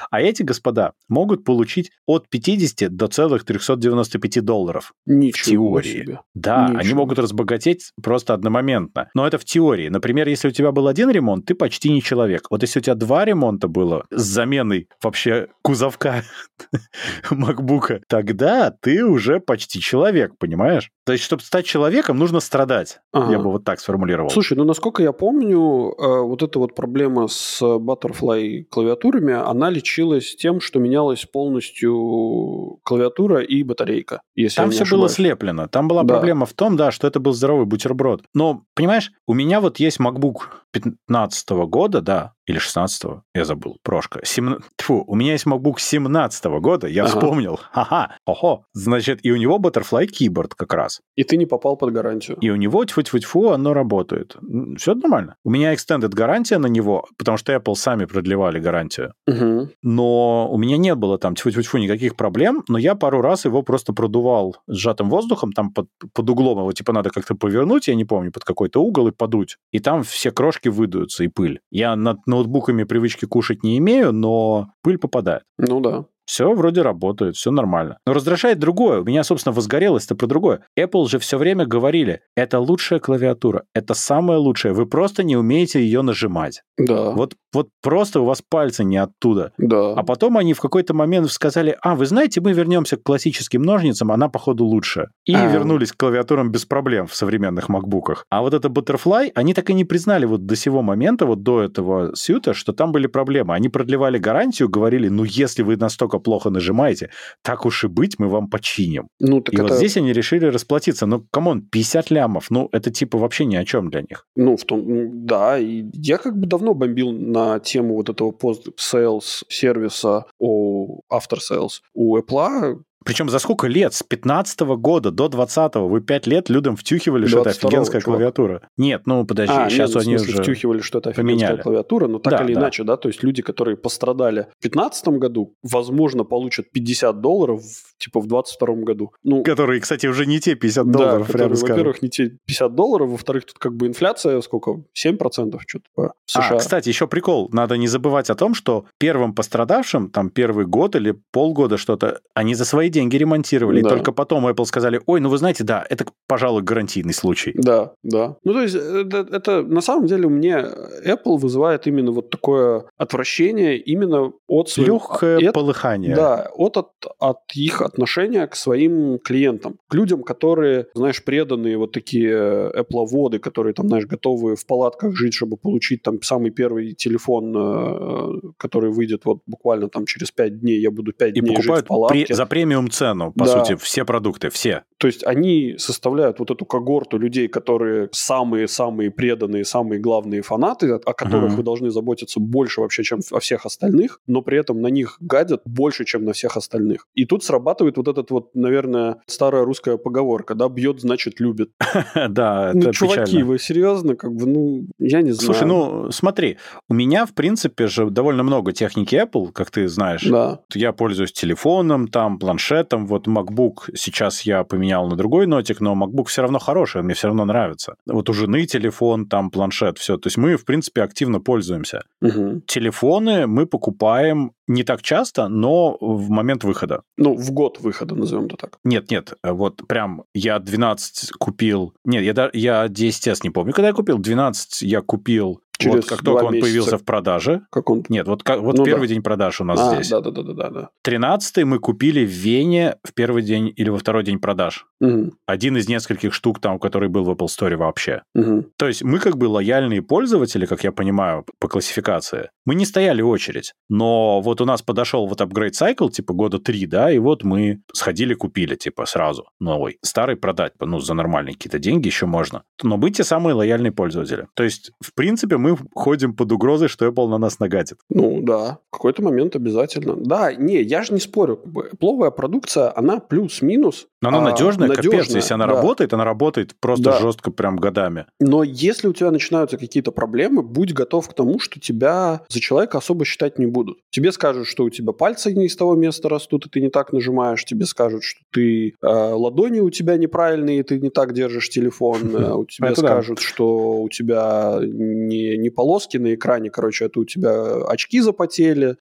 А эти господа могут получить от 50 до целых 395 долларов. Ничего в теории. Себе. Да, Ничего. они могут разбогатеть просто одномоментно. Но это в теории. Например, если у тебя был один ремонт, ты почти не человек. Вот если у тебя два ремонта было с заменой вообще кузовка [LAUGHS] макбука, тогда ты уже почти человек, понимаешь? То есть, чтобы стать человеком, нужно страдать. Ага. Я бы вот так сформулировал. Слушай, ну, насколько я помню, э, вот эта вот проблема с Butterfly клавиатурами, она лечилась тем, что менялась полностью клавиатура и батарейка. Если Там все ошибаюсь. было слеплено. Там была проблема в том, да, что это был здоровый бутерброд. Но, понимаешь, у меня вот есть MacBook 15 года, да, или 16-го, я забыл, прошка. 7... Тьфу, у меня есть MacBook 17 -го года, я ага. вспомнил. Ага, ого. Значит, и у него Butterfly Keyboard как раз. И ты не попал под гарантию. И у него, тьфу-тьфу-тьфу, оно работает. Все нормально. У меня extended гарантия на него, потому что Apple сами продлевали гарантию. Угу. Но у меня не было там, тьфу-тьфу-тьфу, никаких проблем, но я пару раз его просто продувал сжатым воздухом, там под, под углом его, типа, надо как-то повернуть, я не помню, под какой-то угол и подуть. И там все крошки выдуются и пыль. Я над ноутбуками привычки кушать не имею, но пыль попадает. Ну да все вроде работает, все нормально. Но раздражает другое. У меня, собственно, возгорелось-то про другое. Apple же все время говорили, это лучшая клавиатура, это самая лучшая, вы просто не умеете ее нажимать. Да. Вот Вот просто у вас пальцы не оттуда. Да. А потом они в какой-то момент сказали, а, вы знаете, мы вернемся к классическим ножницам, она, походу, лучше. И А. вернулись к клавиатурам без проблем в современных макбуках. А вот это Butterfly, они так и не признали вот до сего момента, вот до этого suit а, что там были проблемы. Они продлевали гарантию, говорили, ну, если вы настолько плохо нажимаете, так уж и быть, мы вам починим. Ну, так И это, вот здесь они решили расплатиться. Ну, come on, 50 лямов. Ну, это типа вообще ни о чем для них. ну, в том, да, и я как бы давно бомбил на тему вот этого post-sales сервиса у After Sales у Apple, Причем за сколько лет? С 15 года до 20 вы 5 лет людям втюхивали, что это 22-го, офигенская чувак. клавиатура. Нет, ну подожди, а, сейчас нет, в они смысле, уже... втюхивали, что это офигенская поменяли. клавиатура, но так Да, или да. иначе, да, то есть люди, которые пострадали в 2015 году, возможно, получат 50 долларов, типа, в 2022 году. Ну, Которые, кстати, уже не те 50 да, долларов, которые, прямо скажем. во-первых, не те 50 долларов, во-вторых, тут как бы инфляция, сколько, 7% что-то в США. А, кстати, еще прикол. Надо не забывать о том, что первым пострадавшим, там, первый год или полгода что-то, они за свои деньги ремонтировали. Да. И только потом Apple сказали, ой, ну вы знаете, да, это, пожалуй, гарантийный случай. Да, да. Ну, то есть, это, это на самом деле у меня Apple вызывает именно вот такое отвращение именно от своих... Легкое это- полыхание. Да, от, от, от их отношения к своим клиентам. К людям, которые, знаешь, преданные вот такие Apple-воды, которые там, знаешь, готовы в палатках жить, чтобы получить там самый первый телефон, э, который выйдет вот буквально там через 5 дней. Я буду 5 И дней жить в палатке. при- за премиум цену, по Да. сути, все продукты, все. То есть они составляют вот эту когорту людей, которые самые-самые преданные, самые главные фанаты, о которых Мгм. вы должны заботиться больше вообще, чем о всех остальных, но при этом на них гадят больше, чем на всех остальных. И тут срабатывает вот этот вот, наверное, старая русская поговорка, да, бьет, значит, любит. [LAUGHS] Да, ну, это чуваки, печально. вы серьезно? Как бы, ну, я не знаю. Слушай, ну смотри, у меня, в принципе, же довольно много техники Apple, как ты знаешь. Да. Я пользуюсь телефоном, там, планшетом. Вот MacBook сейчас я поменял на другой нотик, но MacBook все равно хороший, он мне все равно нравится. Вот у жены телефон, там, планшет, все. То есть мы, в принципе, активно пользуемся. Мгм. Телефоны мы покупаем не так часто, но в момент выхода. Ну, в год выхода, назовем это так. Нет, нет, вот прям я 12 купил... Нет, я, я 10S не помню, когда я купил. 12 я купил Через вот как только он месяца. появился в продаже. Как он... Нет, вот, как, вот Ну первый да. день продаж у нас А, здесь. да-да-да-да-да. 13 мы купили в Вене в первый день или во второй день продаж. Мгм. Один из нескольких штук там, который был в Apple Store вообще. Мгм. То есть мы как бы лояльные пользователи, как я понимаю, по классификации. Мы не стояли очередь, но вот у нас подошел вот upgrade cycle, типа года три, да, и вот мы сходили, купили, типа, сразу новый. Старый продать, ну, за нормальные какие-то деньги еще можно. Но быть те самые лояльные пользователи. То есть, в принципе, мы ходим под угрозой, что Apple на нас нагадит. Ну да, в какой-то момент обязательно. Да, не, я же не спорю. Пловая продукция, она плюс-минус. Но она а, надежная, капец. надежная, Если она да. работает, она работает просто Да. жестко прям годами. Но если у тебя начинаются какие-то проблемы, будь готов к тому, что тебя за человека особо считать не будут. Тебе скажут, что у тебя пальцы не из того места растут, и ты не так нажимаешь. Тебе скажут, что ты э, ладони у тебя неправильные, и ты не так держишь телефон. [LAUGHS] Э, У да. скажут, что у тебя не, не полоски на экране, короче, это у тебя очки запотели.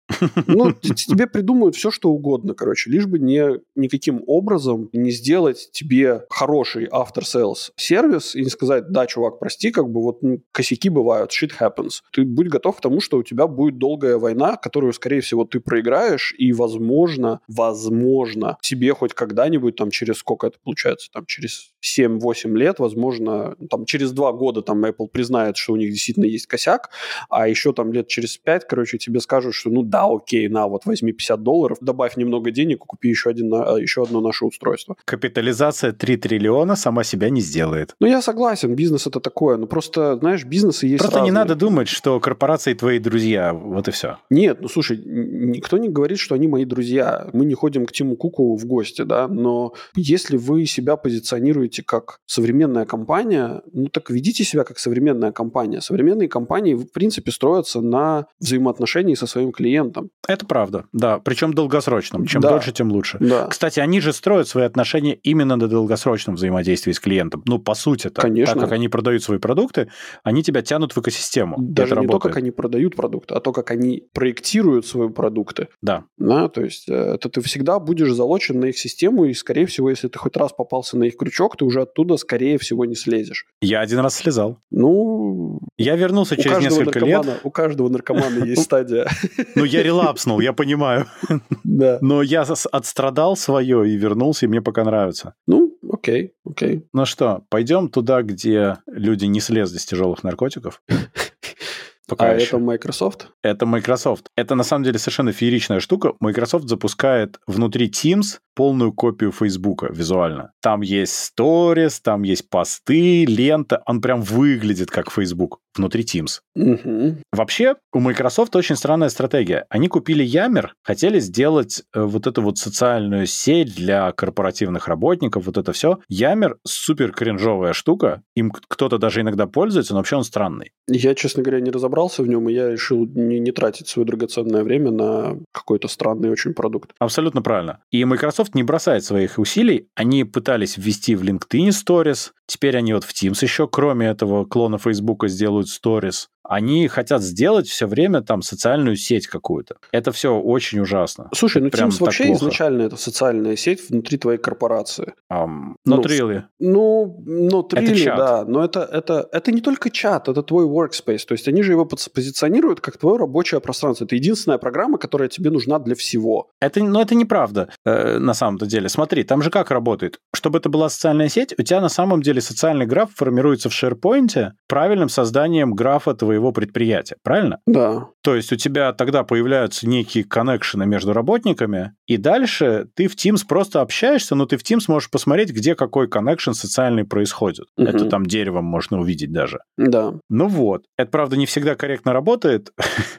Ну, тебе придумают все, что угодно, короче, лишь бы не никаким образом не сделать тебе хороший after sales сервис и не сказать, да, чувак, прости, как бы вот ну, косяки бывают, shit happens. Ты будь готов к тому, что у тебя будет долгая война, которую, скорее всего, ты проиграешь, и, возможно, возможно, тебе хоть когда-нибудь, там, через сколько это получается, там, через 7-8 лет, возможно, там, через 2 года, там, Apple признает, что у них действительно есть косяк, а еще там лет через 5, короче, тебе скажут, что ну да, окей, на, вот возьми 50 долларов, добавь немного денег, купи еще, один, на- еще одно наше устройство. Капитализация 3 триллиона сама себя не сделает. Ну, я согласен, бизнес это такое, но просто, знаешь, бизнесы есть Просто не разные. надо думать, что корпорации твои друзья. Вот и все. Нет, ну слушай, никто не говорит, что они мои друзья. Мы не ходим к Тиму Куку в гости, да, но если вы себя позиционируете как современная компания, ну так ведите себя как современная компания. Современные компании, в принципе, строятся на взаимоотношении со своим клиентом. Это правда, да. Причем долгосрочном. Чем Да. дольше, тем лучше. Да. Кстати, они же строят свои отношения именно на долгосрочном взаимодействии с клиентом. Ну, по сути то Конечно. Так как они продают свои продукты, они тебя тянут в экосистему. Даже не то, работает. как они продают продукты, а то, как они проектируют свои продукты. Да. Да, то есть э, это ты всегда будешь залочен на их систему, и, скорее всего, если ты хоть раз попался на их крючок, ты уже оттуда, скорее всего, не слезешь. Я один раз слезал. Ну... Я вернулся через несколько лет. У каждого наркомана [LAUGHS] есть стадия. Ну, я релапснул, я понимаю. [LAUGHS] Да. Но я отстрадал свое и вернулся, и мне пока нравится. Ну, окей, окей. Ну что, пойдем туда, где люди не слезли с тяжелых наркотиков. [LAUGHS] Пока а еще. это Microsoft? Это Microsoft. Это на самом деле совершенно фееричная штука. Microsoft запускает внутри Teams полную копию Facebook визуально. Там есть stories, там есть посты, лента. Он прям выглядит как Facebook внутри Teams. Угу. Вообще, у Microsoft очень странная стратегия. Они купили Yammer, хотели сделать э, вот эту вот социальную сеть для корпоративных работников, вот это все. Yammer супер кринжовая штука. Им кто-то даже иногда пользуется, но вообще он странный. Я, честно говоря, не разобрался в нем, и я решил не, не тратить свое драгоценное время на какой-то странный очень продукт. Абсолютно правильно. И Microsoft не бросает своих усилий. Они пытались ввести в LinkedIn Stories, теперь они вот в Teams еще, кроме этого клона Facebook, сделают делают сторис они хотят сделать все время там социальную сеть какую-то. Это все очень ужасно. Слушай, ну Teams вообще плохо. изначально это социальная сеть внутри твоей корпорации. Um, ну, really. Ну, это чат. да. Но это, это, это не только чат, это твой workspace. То есть они же его позиционируют как твое рабочее пространство. Это единственная программа, которая тебе нужна для всего. Это, но это неправда э, на самом-то деле. Смотри, там же как работает. Чтобы это была социальная сеть, у тебя на самом деле социальный граф формируется в SharePoint правильным созданием графа твоего твоего предприятия, правильно? Да. То есть у тебя тогда появляются некие коннекшены между работниками, и дальше ты в Teams просто общаешься, но ты в Teams можешь посмотреть, где какой коннекшн социальный происходит. Угу. Это там деревом можно увидеть даже. Да. Ну вот. Это, правда, не всегда корректно работает,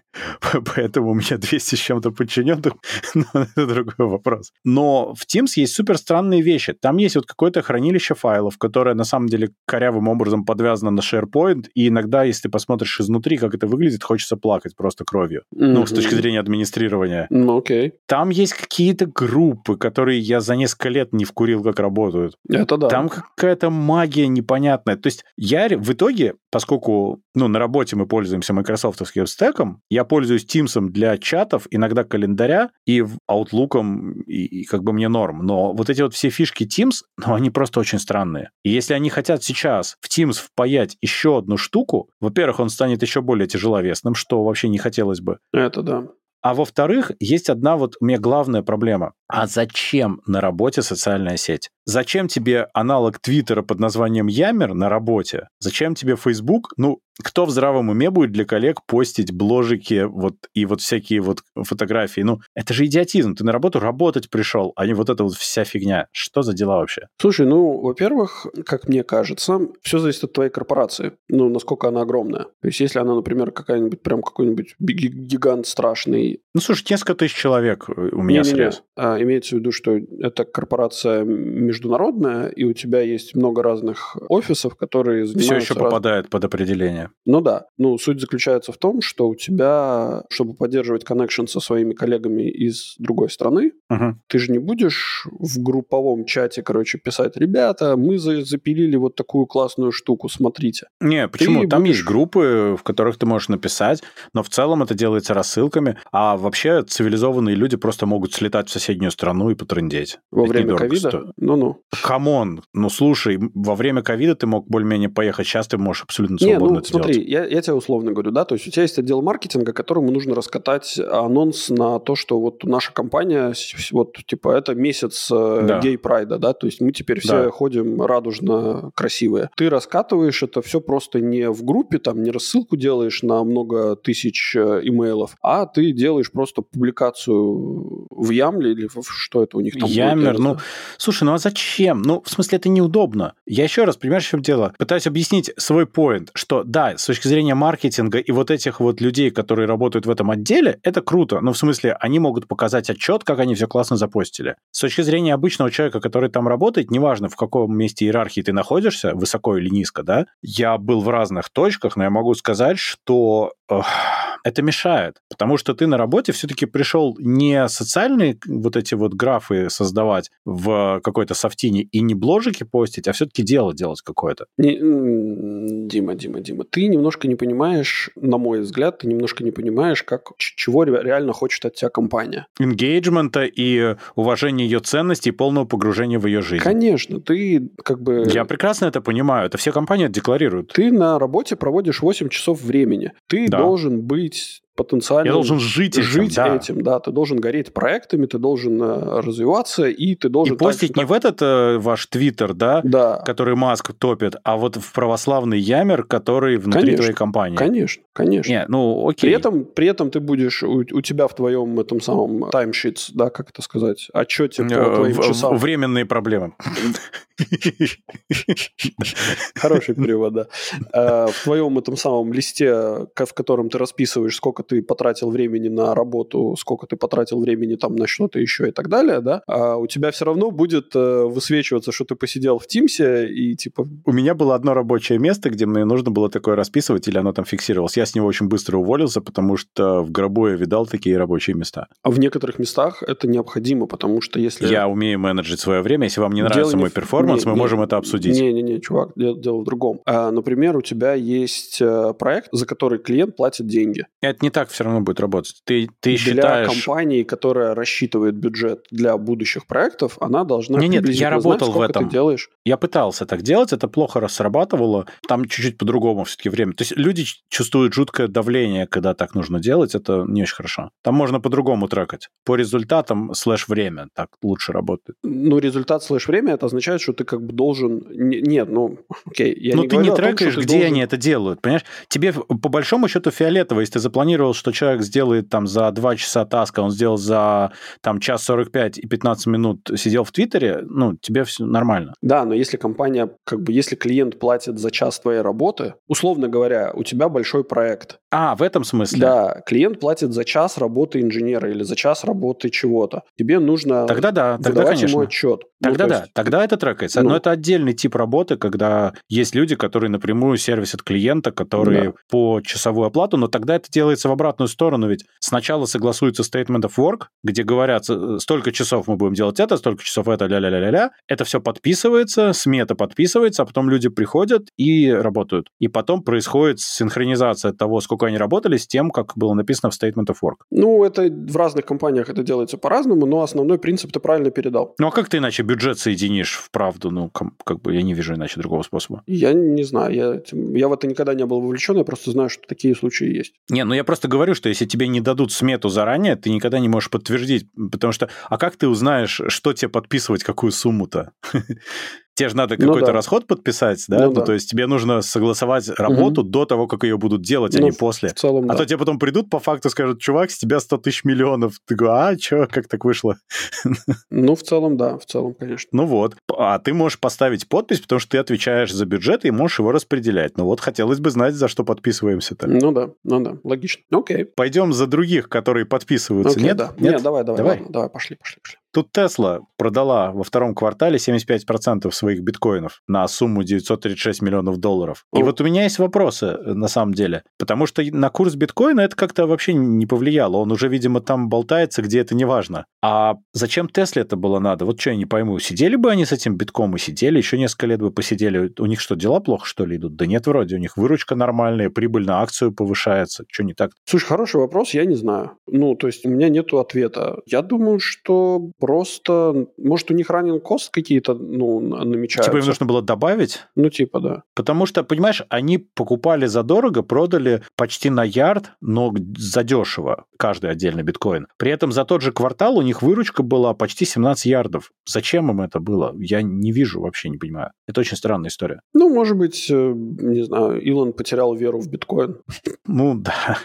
[LAUGHS] поэтому у меня 200 с чем-то подчиненных, [LAUGHS] но это другой вопрос. Но в Teams есть супер странные вещи. Там есть вот какое-то хранилище файлов, которое на самом деле корявым образом подвязано на SharePoint, и иногда, если ты посмотришь изнутри, как это выглядит, хочется плакать просто кровью. Mm-hmm. Ну, с точки зрения администрирования. Ну, окей. Там есть какие-то группы, которые я за несколько лет не вкурил, как работают. Это да. Там какая-то магия непонятная. То есть я в итоге, поскольку ну, на работе мы пользуемся майкрософтовским стеком, я пользуюсь Teams для чатов, иногда календаря и Outlook, и, и как бы мне норм. Но вот эти вот все фишки Teams, ну, они просто очень странные. И если они хотят сейчас в Teams впаять еще одну штуку, во-первых, он станет еще более тяжеловесным, что вообще не хотелось бы. Это да. А во-вторых, есть одна вот у меня главная проблема. А зачем на работе социальная сеть? Зачем тебе аналог Твиттера под названием Ямер на работе? Зачем тебе Facebook? Ну, кто в здравом уме будет для коллег постить бложики вот и вот всякие вот фотографии? Ну, это же идиотизм. Ты на работу работать пришел, а не вот эта вот вся фигня. Что за дела вообще? Слушай, ну, во-первых, как мне кажется, все зависит от твоей корпорации. Ну, насколько она огромная. То есть, если она, например, какая-нибудь прям какой-нибудь гигант страшный. Ну, слушай, несколько тысяч человек у меня не, срез. Не, не. А, имеется в виду, что это корпорация международная, и у тебя есть много разных офисов, которые занимаются... Все еще раз... попадает под определение. Ну да. Ну, суть заключается в том, что у тебя, чтобы поддерживать коннекшн со своими коллегами из другой страны, угу. ты же не будешь в групповом чате, короче, писать, ребята, мы запилили вот такую классную штуку, смотрите. Не, почему? Ты Там будешь... есть группы, в которых ты можешь написать, но в целом это делается рассылками, а вообще цивилизованные люди просто могут слетать в соседнюю страну и потрындеть. Во время ковида? Ну-ну. Come on, ну слушай, во время ковида ты мог более-менее поехать, сейчас ты можешь абсолютно свободно Не, ну, это смотри. Я, я тебе условно говорю, да, то есть у тебя есть отдел маркетинга, которому нужно раскатать анонс на то, что вот наша компания, вот типа это месяц э, да. гей-прайда, да, то есть мы теперь все да. ходим радужно красивые. Ты раскатываешь это все просто не в группе, там, не рассылку делаешь на много тысяч э, имейлов, а ты делаешь просто публикацию в Yammer е или в, что это у них там Ямер, ну, слушай, ну а зачем? Ну, в смысле, это неудобно. Я еще раз, понимаешь, в чем дело? Пытаюсь объяснить свой поинт, что да, с точки зрения маркетинга и вот этих вот людей, которые работают в этом отделе, это круто. Ну, в смысле, они могут показать отчет, как они все классно запостили. С точки зрения обычного человека, который там работает, неважно, в каком месте иерархии ты находишься, высоко или низко, да, я был в разных точках, но я могу сказать, что... Эх, Это мешает, потому что ты на работе все-таки пришел не социальные вот эти вот графы создавать в какой-то софтине и не бложики постить, а все-таки дело делать какое-то. Дима, Дима, Дима, ты немножко не понимаешь, на мой взгляд, ты немножко не понимаешь, как, чего реально хочет от тебя компания. Ингейджмента и уважения ее ценностей и полного погружения в ее жизнь. Конечно, ты как бы... Я прекрасно это понимаю, это все компании декларируют. Ты на работе проводишь 8 часов времени. Ты да. должен быть потенциально... Я должен жить этим, жить да. этим, да. Ты должен гореть проектами, ты должен э, развиваться, и ты должен... И постить не в этот э, ваш твиттер, да, да, который Маск топит, а вот в православный Ямер, который внутри конечно, твоей компании. Конечно, конечно. Не, ну окей. При этом, при этом ты будешь, у, у тебя в твоем этом самом timesheets, да, как это сказать, отчете по э, твоим часам. Временные проблемы. Хороший перевод, да. Э, в твоем этом самом листе, в котором ты расписываешь, сколько ты потратил времени на работу, сколько ты потратил времени там на что-то еще и так далее, да, а у тебя все равно будет э, высвечиваться, что ты посидел в Тимсе и типа... У меня было одно рабочее место, где мне нужно было такое расписывать, или оно там фиксировалось. Я с него очень быстро уволился, потому что в гробу я видал такие рабочие места. А в некоторых местах это необходимо, потому что если... Я умею менеджить свое время. Если вам не нравится Дело мой не... перформанс, не, мы не, можем это обсудить. Не-не-не, чувак, дело, дело в другом. А, например, у тебя есть э, проект, за который клиент платит деньги. Это не так все равно будет работать. Ты, ты для считаешь... компании, которая рассчитывает бюджет для будущих проектов, она должна не, нет, я работал знать, в этом. ты делаешь. Я пытался так делать, это плохо срабатывало. Там чуть-чуть по-другому все-таки время. То есть люди чувствуют жуткое давление, когда так нужно делать, это не очень хорошо. Там можно по-другому трекать. По результатам слэш время так лучше работает. Ну, результат слэш время, это означает, что ты как бы должен... Нет, ну, [LAUGHS] окей. Я Но не ты не трекаешь, том, где должен... они это делают, понимаешь? Тебе по большому счету фиолетово, если ты запланировал, что человек сделает там за 2 часа таска, он сделал за там час 45 и 15 минут сидел в Твиттере, ну, тебе все нормально. Да, но если компания, как бы, если клиент платит за час твоей работы, условно говоря, у тебя большой проект. А, в этом смысле? Да, клиент платит за час работы инженера или за час работы чего-то. Тебе нужно тогда да, тогда, конечно. ему отчет. Тогда ну, да, есть... тогда это трекается. Ну. Но это отдельный тип работы, когда есть люди, которые напрямую сервисят клиента, которые Да. по часовую оплату, но тогда это делается в обратную сторону, ведь сначала согласуется statement of work, где говорят, э, столько часов мы будем делать это, столько часов это, ля-ля-ля-ля-ля. Это все подписывается, смета подписывается, а потом люди приходят и работают. И потом происходит синхронизация того, сколько они работали, с тем, как было написано в statement of work. Ну, это в разных компаниях это делается по-разному, но основной принцип ты правильно передал. Ну, а как ты иначе бюджет соединишь в правду? Ну, как бы я не вижу иначе другого способа. Я не знаю, я, я в это никогда не был вовлечен, я просто знаю, что такие случаи есть. Не, ну я просто говорю, что если тебе не дадут смету заранее, ты никогда не можешь подтвердить, потому что, а как ты узнаешь, что тебе подписывать, какую сумму-то? [LAUGHS] Тебе же надо Ну какой-то да. расход подписать, да? Ну Ну, да. то есть тебе нужно согласовать работу до того, как ее будут делать, а Ну, не после. В целом, А да. то тебе потом придут по факту скажут, чувак, с тебя 100 тысяч миллионов. Ты говоришь, а, что, как так вышло? Ну, в целом, да, в целом, конечно. Ну вот. А ты можешь поставить подпись, потому что ты отвечаешь за бюджет и можешь его распределять. Ну вот, хотелось бы знать, за что подписываемся-то. Ну да, ну да, логично. Окей. Пойдем за других, которые подписываются. Окей, Нет? да. Нет? Нет, давай, давай, Давай. ладно, давай, пошли, пошли, пошли. Тут Тесла продала во втором квартале 75% своих биткоинов на сумму 936 миллионов долларов. И вот у меня есть вопросы, э, на самом деле. Потому что на курс биткоина это как-то вообще не повлияло. Он уже, видимо, там болтается, где это не важно. А зачем Тесле это было надо? Вот что я не пойму. Сидели бы они с этим битком и сидели, еще несколько лет бы посидели. У них что, дела плохо, что ли, идут? Да нет, вроде. У них выручка нормальная, прибыль на акцию повышается. Что не так? Слушай, хороший вопрос, я не знаю. Ну, то есть у меня нету ответа. Я думаю, что просто, может, у них ранен кост какие-то, ну, намечаются. Типа им нужно было добавить? Ну, типа, да. Потому что, понимаешь, они покупали задорого, продали почти на ярд, но задешево каждый отдельный биткоин. При этом за тот же квартал у них выручка была почти 17 ярдов. Зачем им это было? Я не вижу, вообще не понимаю. Это очень странная история. Ну, может быть, э, не знаю, Илон потерял веру в биткоин. [LAUGHS] Ну да.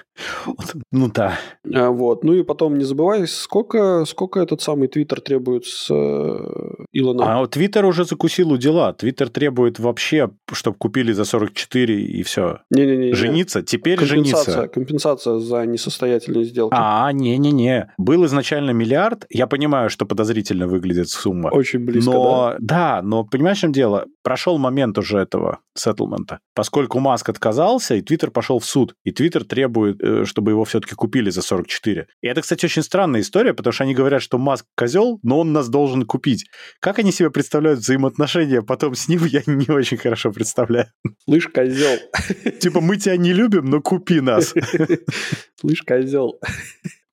[LAUGHS] Ну да. А, Вот. Ну и потом не забывай, сколько, сколько этот самый Твиттер Твиттер требует с э, Илона. А Твиттер уже закусил у дела. Твиттер требует вообще, чтобы купили за 44 и все. Не-не-не. Жениться? Теперь компенсация, жениться. Компенсация за несостоятельные сделки. А, не-не-не. Был изначально миллиард. Я понимаю, что подозрительно выглядит сумма. Очень близко, но, да? да, но понимаешь, в чем дело? Прошел момент уже этого сеттлмента. Поскольку Маск отказался, и Твиттер пошел в суд. И Твиттер требует, э, чтобы его все-таки купили за 44. И это, кстати, очень странная история, потому что они говорят, что Маск козел, но он нас должен купить. Как они себе представляют взаимоотношения потом с ним, [LAUGHS] я не очень хорошо представляю. Слышь, козел. Типа, мы тебя не любим, но купи нас. [LAUGHS] Слышь, козел.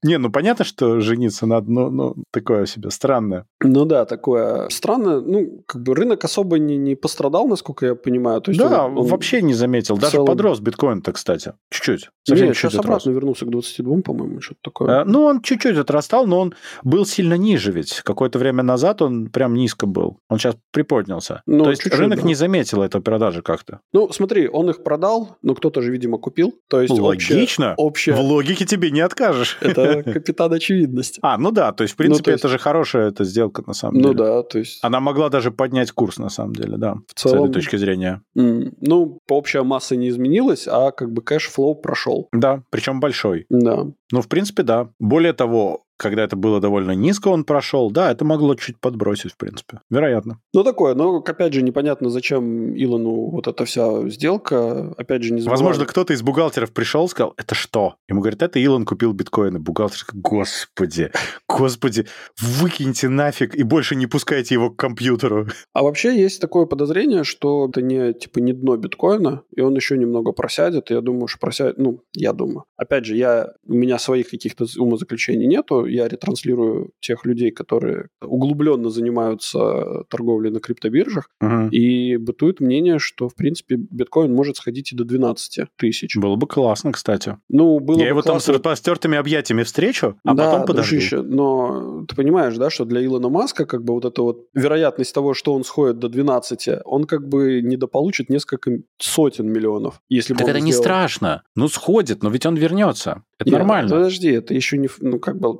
Не, ну понятно, что жениться надо, но, но такое себе странное. Ну да, такое странное. Ну, как бы рынок особо не, не пострадал, насколько я понимаю. То есть да, он, он вообще не заметил. Даже целом- подрос биткоин-то, кстати. Чуть-чуть. Совсем Нет, чуть-чуть сейчас отрос. обратно вернулся к 22, по-моему, что-то такое. Э, Ну, он чуть-чуть отрастал, но он был сильно ниже ведь. Какое-то время назад он прям низко был. Он сейчас приподнялся. Ну, То есть рынок да. не заметил этой продажи как-то. Ну, смотри, он их продал, но кто-то же, видимо, купил. То есть Логично. общее- В логике тебе не откажешь. Это капитан очевидность. А, ну да, то есть, в Ну, принципе, есть- это же хорошая эта сделка на самом Ну деле. да, то есть... Она могла даже поднять курс, на самом деле, да. В С этой целом- точки зрения. м, Ну, общая масса не изменилась, а как бы cash flow прошел. Да, причем большой. Да. Ну, в принципе, да. Более того, когда это было довольно низко, он прошел. Да, это могло чуть подбросить, в принципе. Вероятно. Ну, такое, но, опять же, непонятно, зачем Илону вот эта вся сделка. Опять же, не забываем. Возможно, кто-то из бухгалтеров пришел и сказал, это что? Ему говорят, это Илон купил биткоины. Бухгалтер господи, господи, выкиньте нафиг и больше не пускайте его к компьютеру. А вообще есть такое подозрение, что это не, типа, не дно биткоина, и он еще немного просядет, я думаю, что просядет, ну, я думаю. Опять же, я, у меня своих каких-то умозаключений нету, я ретранслирую тех людей, которые углубленно занимаются торговлей на криптобиржах, Мгм. и бытует мнение, что, в принципе, биткоин может сходить и до 12 тысяч. Было бы классно, кстати. Ну, было Я бы его там классно- с распростертыми объятиями встречу, а да, потом подожду. дружище, но ты понимаешь, да, что для Илона Маска как бы вот эта вот вероятность того, что он сходит до 12, он как бы недополучит несколько сотен миллионов, если бы Так это не сделал. страшно. Ну, сходит, но ведь он вернется. Это Нет, нормально. Подожди, это еще не... Ну, как бы...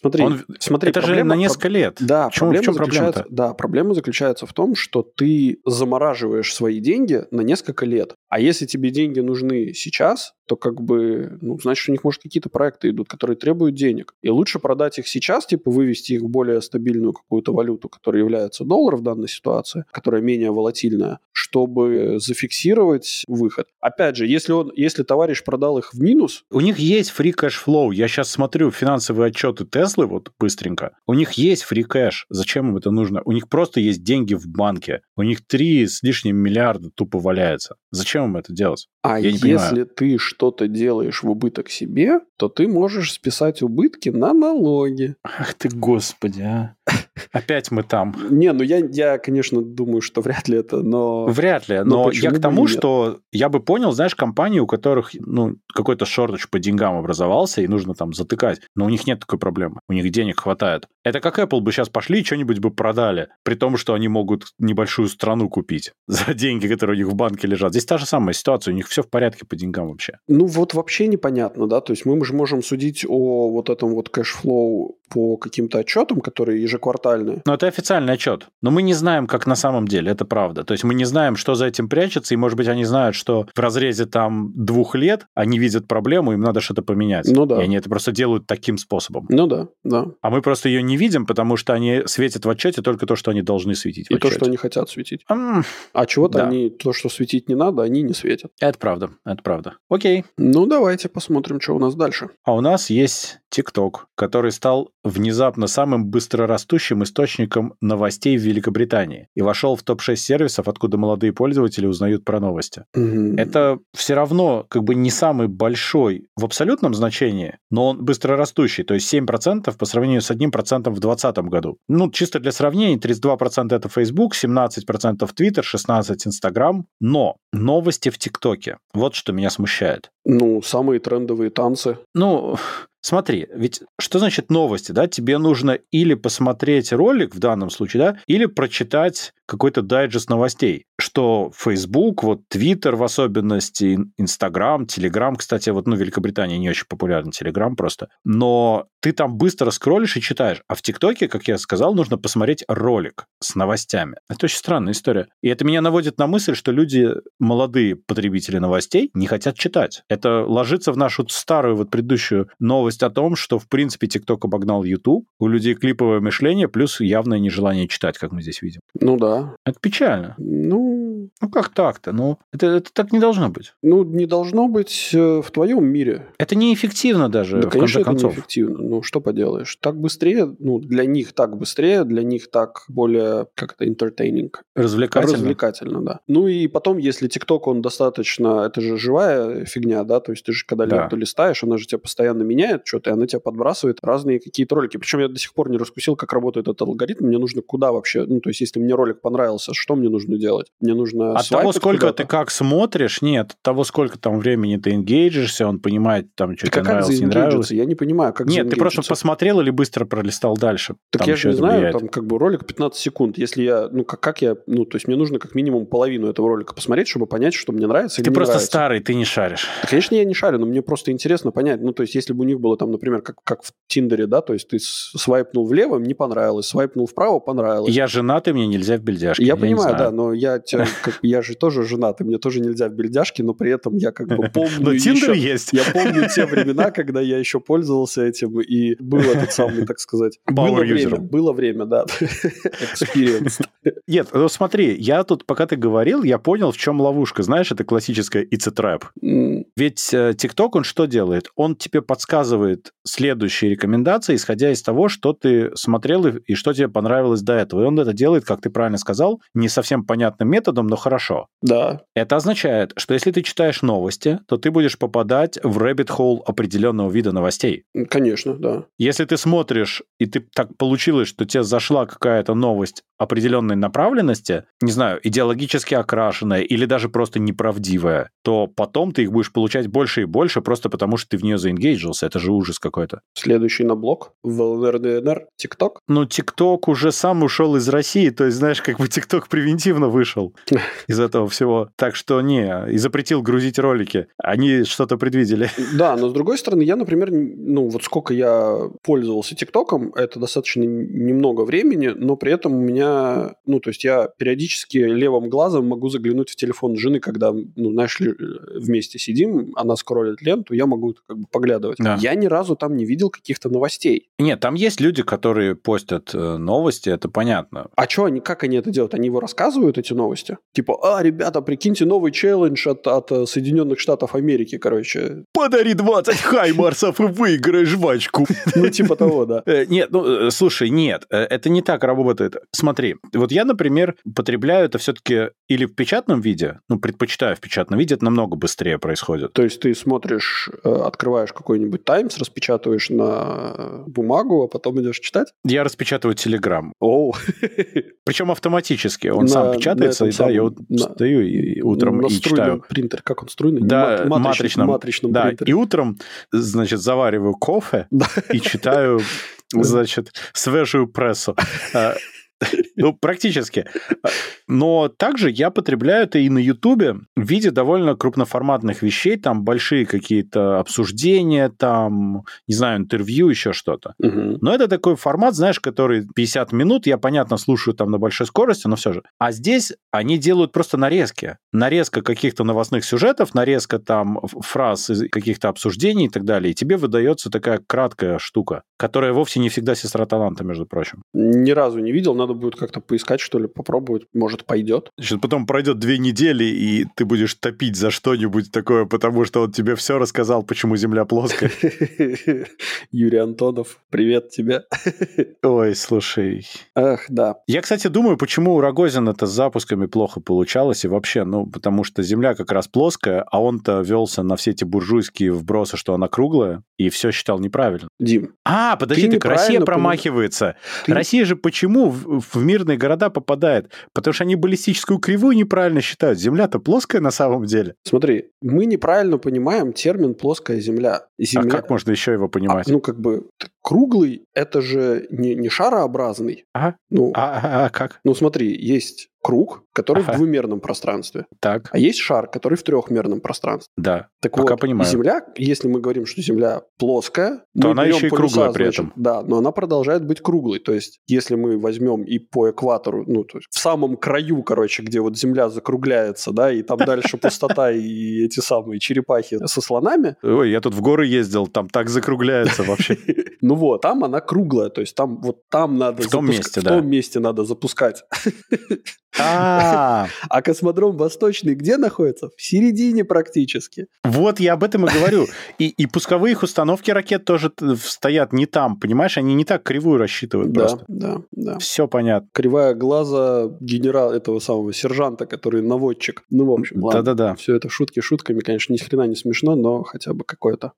Смотри, Он- смотри это же проблема- на несколько лет. Да, В чем, в проблема чем заключается, проблема-то? да, проблема заключается в том, что ты замораживаешь свои деньги на несколько лет. А если тебе деньги нужны сейчас, то как бы, ну, значит, у них, может, какие-то проекты идут, которые требуют денег. И лучше продать их сейчас, типа вывести их в более стабильную какую-то валюту, которая является доллар в данной ситуации, которая менее волатильная, чтобы зафиксировать выход. Опять же, если, он, если товарищ продал их в минус, У них есть free cash flow. Я сейчас смотрю финансовые отчеты Теслы вот быстренько. У них есть cash. Зачем им это нужно? У них просто есть деньги в банке. У них 3 с лишним миллиарда тупо валяется. Зачем им это делать? А Я если понимаю. ты что-то делаешь в убыток себе, то ты можешь списать убытки на налоги. Ах ты, господи, а. Опять мы там. Не, ну я, я, конечно, думаю, что вряд ли это, но... Вряд ли, Но но, я к тому, что я бы понял, знаешь, компании, у которых ну, какой-то shortage по деньгам образовался, и нужно там затыкать, но у них нет такой проблемы, у них денег хватает. Это как Apple бы сейчас пошли и что-нибудь бы продали, при том, что они могут небольшую страну купить [LAUGHS] за деньги, которые у них в банке лежат. Здесь та же самая ситуация, у них все в порядке по деньгам вообще. Ну вот вообще непонятно, да, то есть мы же можем судить о вот этом вот cash flow по каким-то отчетам, которые ежеквартальные. Но это официальный отчет. Но мы не знаем, как на самом деле, это правда. То есть мы не знаем, что за этим прячется, и, может быть, они знают, что в разрезе там двух лет они видят проблему, им надо что-то поменять. Ну да. И они это просто делают таким способом. Ну да, да. А мы просто ее не видим, потому что они светят в отчете только то, что они должны светить И то, что они хотят светить. М, А чего-то Да. они, то, что светить не надо, они не светят. Это правда, это правда. Окей. Ну давайте посмотрим, что у нас дальше. А у нас есть TikTok, который стал внезапно самым быстрорастущим источником новостей в Великобритании и вошел в топ-6 сервисов, откуда молодые пользователи узнают про новости. Мгм. Это все равно как бы не самый большой в абсолютном значении, но он быстрорастущий, то есть 7% по сравнению с 1% в 2020 году. Ну, чисто для сравнения, 32% это Facebook, 17% Twitter, 16% Instagram, но новости в ТикТоке. Вот что меня смущает. Ну, самые трендовые танцы. Ну, смотри, ведь что значит новости, да? Тебе нужно или посмотреть ролик в данном случае, да, или прочитать какой-то дайджест новостей, что Facebook, вот Twitter в особенности, Instagram, Telegram, кстати, вот, ну, в Великобритании не очень популярен Telegram просто, но ты там быстро скроллишь и читаешь, а в ТикТоке, как я сказал, нужно посмотреть ролик с новостями. Это очень странная история. И это меня наводит на мысль, что люди, молодые потребители новостей, не хотят читать. Это ложится в нашу старую вот предыдущую новость о том, что, в принципе, ТикТок обогнал YouTube, у людей клиповое мышление, плюс явное нежелание читать, как мы здесь видим. Ну да. Это печально. Ну, Ну как так-то? Ну, это, это так не должно быть. ну не должно быть э, в твоем мире. Это неэффективно даже, Да, в конечно, конце это концов. неэффективно. Ну, что поделаешь. Так быстрее, ну, для них так быстрее, для них так более, как это, entertaining. Развлекательно. Развлекательно, да. Ну и потом, если ТикТок, он достаточно... Это же живая фигня, да? То есть ты же, когда Да. ленту листаешь, она же тебя постоянно меняет что-то, и она тебя подбрасывает разные какие-то ролики. Причем я до сих пор не раскусил, как работает этот алгоритм. Мне нужно куда вообще... Ну, то есть если мне ролик понравился, что мне нужно делать? Мне нужно От того, сколько ты как смотришь, нет, от того, сколько там времени ты энгейджишься, он понимает, там, что тебе как нравилось, не нравилось. Я не понимаю, как Нет, ты просто посмотрел или быстро пролистал дальше. Так Там я же не знаю, влияет. там как бы ролик 15 секунд. Если я, ну как, как я, ну то есть мне нужно как минимум половину этого ролика посмотреть, чтобы понять, что мне нравится или Ты не просто нравится. старый, ты не шаришь. Да, конечно, я не шарю, но мне просто интересно понять. Ну то есть если бы у них было там, например, как, как в Тиндере, да, то есть ты свайпнул влево, не понравилось, свайпнул вправо, понравилось. Я женат, и мне нельзя в бельдяшке. Я не понимаю, да, но я, тебя, [LAUGHS] как, я же тоже женат, и мне тоже нельзя в бельдяшке, но при этом я как бы [LAUGHS] помню Но Тиндер еще- есть. Я помню те [LAUGHS] времена, когда я еще пользовался этим, и был этот самый, так сказать... Было время, было время, да. Experience. [LAUGHS] Нет, ну смотри, я тут, пока ты говорил, я понял, в чем ловушка. Знаешь, это классическая it's a trap. Ведь э, TikTok, он что делает? Он тебе подсказывает следующие рекомендации, исходя из того, что ты смотрел и что тебе понравилось до этого. И он это делает, как ты правильно сказал, не совсем понятным методом, но хорошо. Да, Это означает, что если ты читаешь новости, то ты будешь попадать в rabbit hole определенного вида новостей. конечно, да. Если ты смотришь, и ты так получилось, что тебе зашла какая-то новость определенной направленности, не знаю, идеологически окрашенная или даже просто неправдивая, то потом ты их будешь получать больше и больше просто потому, что ты в нее заингейджился. Это же ужас какой-то. Следующий на блок. В ЛНР, ТикТок. Ну, ТикТок уже сам ушел из России, то есть, знаешь, как бы ТикТок превентивно вышел [LAUGHS] из этого всего. Так что не, и запретил грузить ролики. Они что-то предвидели. [LAUGHS] Да, но с другой стороны, я, например, ну вот сколько я пользовался ТикТоком, это достаточно немного времени, но при этом у меня, ну то есть я периодически левым глазом могу заглянуть в телефон жены, когда, ну знаешь вместе сидим, она скроллит ленту, я могу как бы поглядывать. Да. Я ни разу там не видел каких-то новостей. Нет, там есть люди, которые постят э, новости, это понятно. А что они, как они это делают? Они его рассказывают, эти новости? Типа, а, ребята, прикиньте, новый челлендж от, от э, Соединенных Штатов Америки, короче. Подари 20 хаймарсов и выиграй жвачку. Ну, типа того, да. Э, Нет, ну, э, слушай, нет, это не так работает. Смотри, вот я, например, потребляю это все-таки или в печатном виде, ну, предпочитаю в печатном виде, это намного быстрее происходит. То есть ты смотришь, открываешь какой-нибудь Таймс, распечатываешь на бумагу, а потом идешь читать? Я распечатываю Телеграм, Оу. причем автоматически, он сам печатается, и да, я вот стою и утром и читаю. принтере. Как он струйный? Да, Мат- матричном. матричном Да, принтере. и утром, значит, завариваю кофе и читаю, значит, свежую прессу. А, Ну, практически. Но также я потребляю это и на Ютубе в виде довольно крупноформатных вещей, там большие какие-то обсуждения, там, не знаю, интервью, еще что-то. Мгм. Но это такой формат, знаешь, который 50 минут, я, понятно, слушаю там на большой скорости, но все же. А здесь они делают просто нарезки. Нарезка каких-то новостных сюжетов, нарезка там фраз из каких-то обсуждений и так далее. И тебе выдается такая краткая штука, которая вовсе не всегда сестра таланта, между прочим. Ни разу не видел, надо будет как-то поискать, что ли, попробовать. Может, пойдет. Значит, потом пройдет две недели, и ты будешь топить за что-нибудь такое, потому что он тебе все рассказал, почему Земля плоская. [LAUGHS] Юрий Антонов, привет тебе. [LAUGHS] Ой, слушай. Ах, да. Я, кстати, думаю, почему у Рогозина это с запусками плохо получалось, и вообще, ну, потому что Земля как раз плоская, а он-то велся на все эти буржуйские вбросы, что она круглая, и все считал неправильно. Дим. А, подожди, так Россия промахивается. Ты... Россия же почему в, в мирные города попадает? Потому что они баллистическую кривую неправильно считают. Земля-то плоская на самом деле. Смотри, мы неправильно понимаем термин «плоская земля». земля... А как можно еще его понимать? А, ну, как бы круглый – это же не, не шарообразный. Ага. Ну, а, а, а как? Ну, смотри, есть круг, который ага. в двумерном пространстве. Так. А есть шар, который в трехмерном пространстве. Да. Так Пока вот, понимаю. Земля, если мы говорим, что Земля плоская, то она еще и круглая при этом. Да, но она продолжает быть круглой. То есть, если мы возьмем и по экватору, ну, то есть в самом краю, короче, где вот Земля закругляется, да, и там дальше [LAUGHS] пустота и эти самые черепахи со слонами. Ой, я тут в горы ездил, там так закругляется вообще. [LAUGHS] Ну вот, там она круглая, то есть там вот там надо в том месте, в том месте надо запускать. [LAUGHS] А, [LAUGHS] а космодром Восточный где находится? В середине практически. Вот я об этом и говорю. И, пусковые их установки ракет тоже стоят не там, понимаешь? Они не так кривую рассчитывают да, просто. Да, да. Все понятно. Кривая глаза генерал этого самого сержанта, который наводчик. Ну, в общем. Да-да-да. Все это шутки шутками, конечно, ни хрена не смешно, но хотя бы какое-то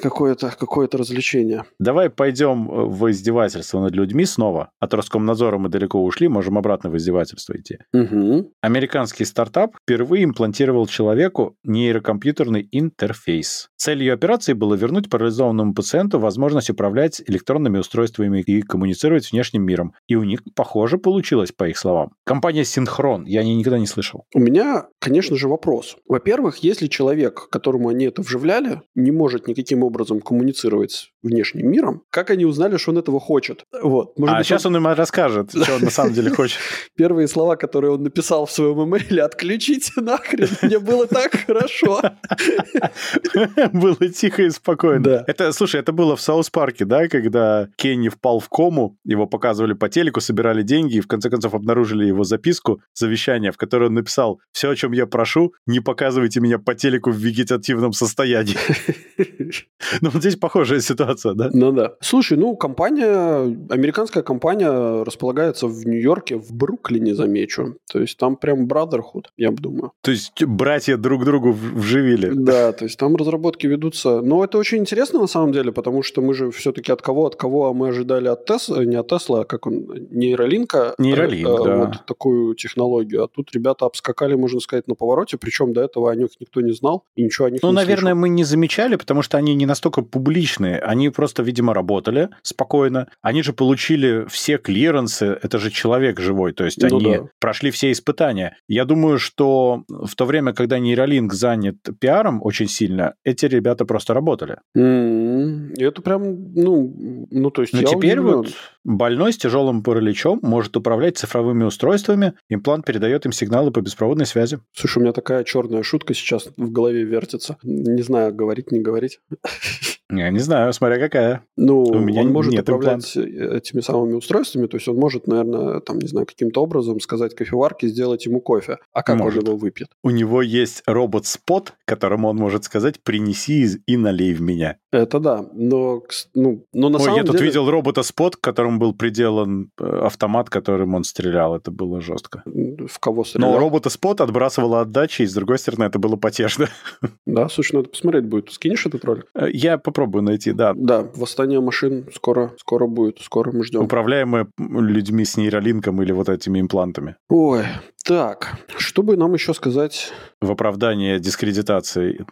какое-то какое-то развлечение. Давай пойдем в издевательство над людьми снова. От Роскомнадзора мы далеко ушли, можем обратно в издевательство идти. Угу. Американский стартап впервые имплантировал человеку нейрокомпьютерный интерфейс. Целью операции было вернуть парализованному пациенту возможность управлять электронными устройствами и коммуницировать с внешним миром. И у них, похоже, получилось, по их словам. Компания Синхрон, я о ней никогда не слышал. У меня, конечно же, вопрос. Во-первых, если человек, которому они это вживляли, не может никаким образом коммуницировать с внешним миром, как они узнали, что он этого хочет? Вот. Может а быть, сейчас он... он им расскажет, что он на самом деле [LAUGHS] хочет. Первые слова, которые он написал в своем имейле, отключите нахрен, мне было так хорошо. [LAUGHS] Было тихо и спокойно. Да. Это, слушай, это было в South Park е, да, когда Кенни впал в кому, его показывали по телеку, собирали деньги и в конце концов обнаружили его записку, завещание, в которой он написал «Все, о чем я прошу, не показывайте меня по телеку в вегетативном состоянии». [LAUGHS] Ну, вот здесь похожая ситуация, да? Ну да. Слушай, ну, компания, американская компания располагается в Нью-Йорке, в Бруклине, замечу. То есть там прям brotherhood, я бы думаю. То есть братья друг другу вживили. Да, то есть там разработки ведутся. Но это очень интересно на самом деле, потому что мы же все-таки от кого, от кого мы ожидали от Тесла, не от Тесла, а как он, нейролинка. Нейролинк, э, да. Вот такую технологию. А тут ребята обскакали, можно сказать, на повороте, причем до этого о них никто не знал и ничего о них ну, не Ну, наверное, слышал. мы не замечали, потому что они не настолько публичные. Они просто, видимо, работали спокойно. Они же получили все клиренсы, это же человек живой, то есть Ну они да. прошли все испытания. Я думаю, что в то время, когда нейролинк занят пиаром очень сильно, эти ребята просто работали. М, и Это прям, ну, ну то есть Но теперь удивлен. вот больной с тяжелым параличом может управлять цифровыми устройствами, имплант передает им сигналы по беспроводной связи. Слушай, у меня такая черная шутка сейчас в голове вертится. Не знаю, говорить, не говорить. [LAUGHS] Я не знаю, смотря какая. Ну, У меня он может нет управлять этими самыми устройствами, то есть он может, наверное, там, не знаю, каким-то образом сказать кофеварке, сделать ему кофе. А как Может. он его выпьет? У него есть робот-спот, которому он может сказать «принеси и налей в меня». Это да, но, ну, но на Ой, самом я тут деле... видел робота-спот, к которому был приделан э, автомат, которым он стрелял. Это было жестко. В кого стрелял? Но робота-спот отбрасывала отдачи, и с другой стороны, это было потешно. [LAUGHS] Да, слушай, надо посмотреть будет. Скинешь этот ролик? Э, Я попробую найти, да. Да, восстание машин скоро, скоро будет, скоро мы ждем. Управляемые людьми с нейролинком или вот этими имплантами. Ой, так, что бы нам еще сказать? В оправдание дискредитации.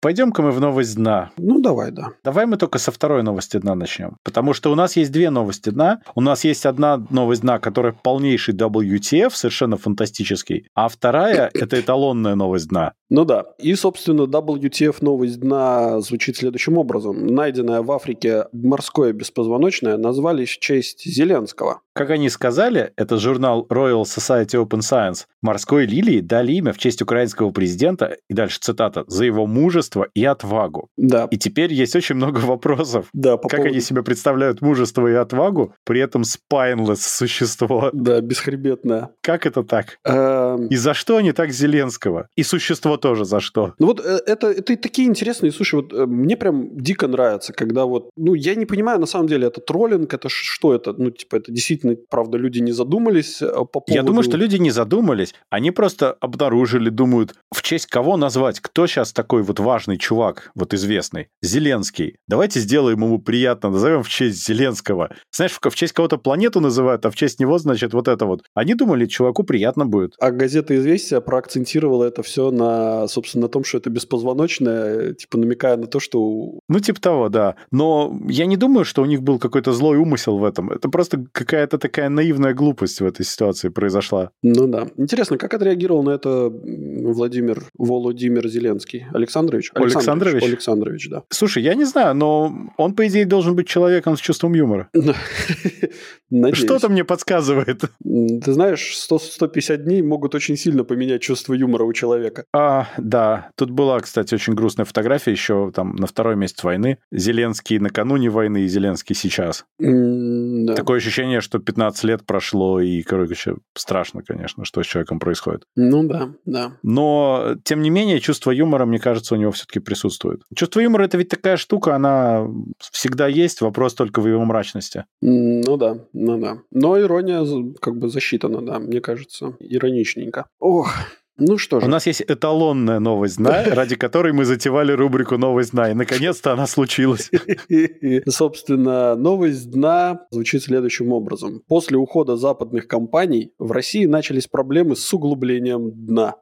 Пойдем-ка мы в новость дна. Ну, давай, да. Давай мы только со второй новости дна начнем. Потому что у нас есть две новости дна. У нас есть одна новость дна, которая полнейший WTF, совершенно фантастический. А вторая — это эталонная новость дна. Ну да. И, собственно, WTF новость дна звучит следующим образом. Найденное в Африке морское беспозвоночное назвали в честь Зеленского. Как они сказали, это журнал Royal Society Open Science. Морской лилии дали имя в честь украинского президента, и дальше цитата, за его мужество и отвагу. Да. И теперь есть очень много вопросов. Да, по как поводу- они себе представляют мужество и отвагу, при этом spineless существо? Да, бесхребетное. Как это так? Эм, И за что они так Зеленского? И существо тоже за что? Ну вот э, это, это такие интересные, слушай, вот э, мне прям дико нравится, когда вот, ну я не понимаю, на самом деле, это троллинг, это что это? Ну типа это действительно действительно, правда, люди не задумались э, по поводу... Я думаю, что люди не задумались, они просто обнаружили, думают, в честь кого назвать, кто сейчас такой вот важный чувак, вот известный, Зеленский. Давайте сделаем ему приятно, назовем в честь Зеленского. Знаешь, в честь кого-то планету называют, а в честь него, значит, вот это вот. Они думали, чуваку приятно будет. А газета «Известия» проакцентировала это все на, собственно, на том, что это беспозвоночное, типа намекая на то, что... Ну, типа того, да. Но я не думаю, что у них был какой-то злой умысел в этом. Это просто какая-то такая наивная глупость в этой ситуации произошла. Ну да. Интересно, как отреагировал на это Владимир Володимир Зеленский? Александрович? Александрович? Александрович, да. Слушай, я не знаю, но он, по идее, должен быть человеком с чувством юмора. [LAUGHS] Что-то мне подсказывает. Ты знаешь, 100-150 дней могут очень сильно поменять чувство юмора у человека. А, да. Тут была, кстати, очень грустная фотография еще там на второй месяц войны. Зеленский накануне войны и Зеленский сейчас. да. Такое ощущение, что 15 лет прошло, и, короче, страшно, конечно, что с человеком происходит. Ну да, да. Но, тем не менее, чувство юмора, мне кажется, у него все-таки присутствует. Чувство юмора — это ведь такая штука, она всегда есть, вопрос только в его мрачности. Ну да, ну да. Но ирония как бы засчитана, да, мне кажется, ироничненько. Ох, ну что же. У нас есть эталонная новость «Знай», [LAUGHS] ради которой мы затевали рубрику «Новость дна», и наконец-то она случилась. [LAUGHS] Собственно, новость дна звучит следующим образом. После ухода западных компаний в России начались проблемы с углублением дна.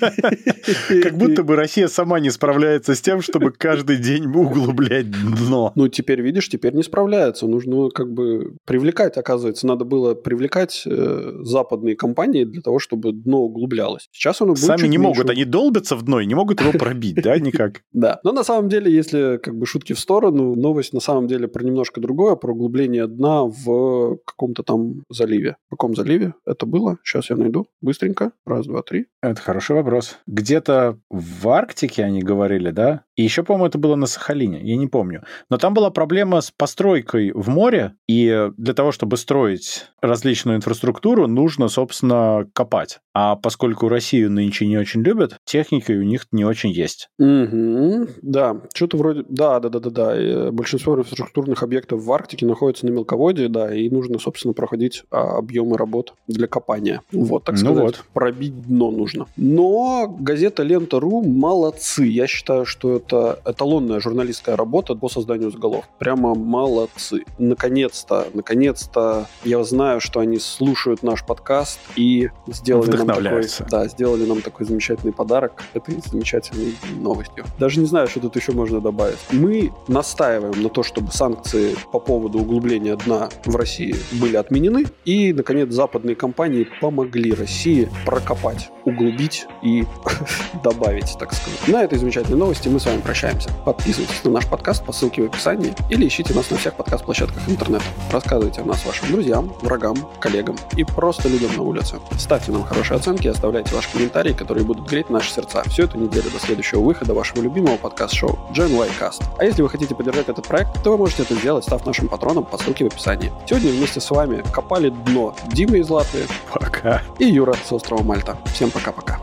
[LAUGHS] Как будто бы Россия сама не справляется с тем, чтобы каждый день углублять дно. Ну, теперь, видишь, теперь не справляется. Нужно как бы привлекать, оказывается. Надо было привлекать э, западные компании для того, чтобы дно углублялось. Сейчас Сейчас оно будет Сами не меньше. могут, они долбятся в дно и не могут его пробить, да, [LAUGHS] никак? Да, но на самом деле, если как бы шутки в сторону, новость на самом деле про немножко другое, про углубление дна в каком-то там заливе. В каком заливе это было? Сейчас я найду быстренько. Раз, два, три. Это хороший вопрос. Где-то в Арктике они говорили, да? И еще, по-моему, это было на Сахалине, я не помню. Но там была проблема с постройкой в море, и для того, чтобы строить различную инфраструктуру, нужно, собственно, копать. А поскольку Россию нынче не очень любят, техника у них не очень есть. Угу, да, что-то вроде... Да, да, да, да, да. Большинство инфраструктурных объектов в Арктике находятся на мелководье, да, и нужно, собственно, проходить а, объемы работ для копания. Вот, так ну сказать, вот. пробить дно нужно. Но газета Лента.ру молодцы. Я считаю, что это эталонная журналистская работа по созданию заголовок. Прямо молодцы. Наконец-то, наконец-то я знаю, что они слушают наш подкаст и сделали нам такой, да, сделали нам такой замечательный подарок этой замечательной новостью. Даже не знаю, что тут еще можно добавить. Мы настаиваем на то, чтобы санкции по поводу углубления дна в России были отменены, и, наконец, западные компании помогли России прокопать, углубить и [LAUGHS] добавить, так сказать. На этой замечательной новости мы с вами прощаемся. Подписывайтесь на наш подкаст по ссылке в описании или ищите нас на всех подкаст-площадках интернета. Рассказывайте о нас вашим друзьям, врагам, коллегам и просто людям на улице. Ставьте нам хорошие оценки и оставляйте ваши комментарии, которые будут греть наши сердца всю эту неделю до следующего выхода вашего любимого подкаст-шоу Gen Y Cast. А если вы хотите поддержать этот проект, то вы можете это сделать, став нашим патроном по ссылке в описании. Сегодня вместе с вами копали дно Дима из Латвии. Пока. И Юра с острова Мальта. Всем пока-пока.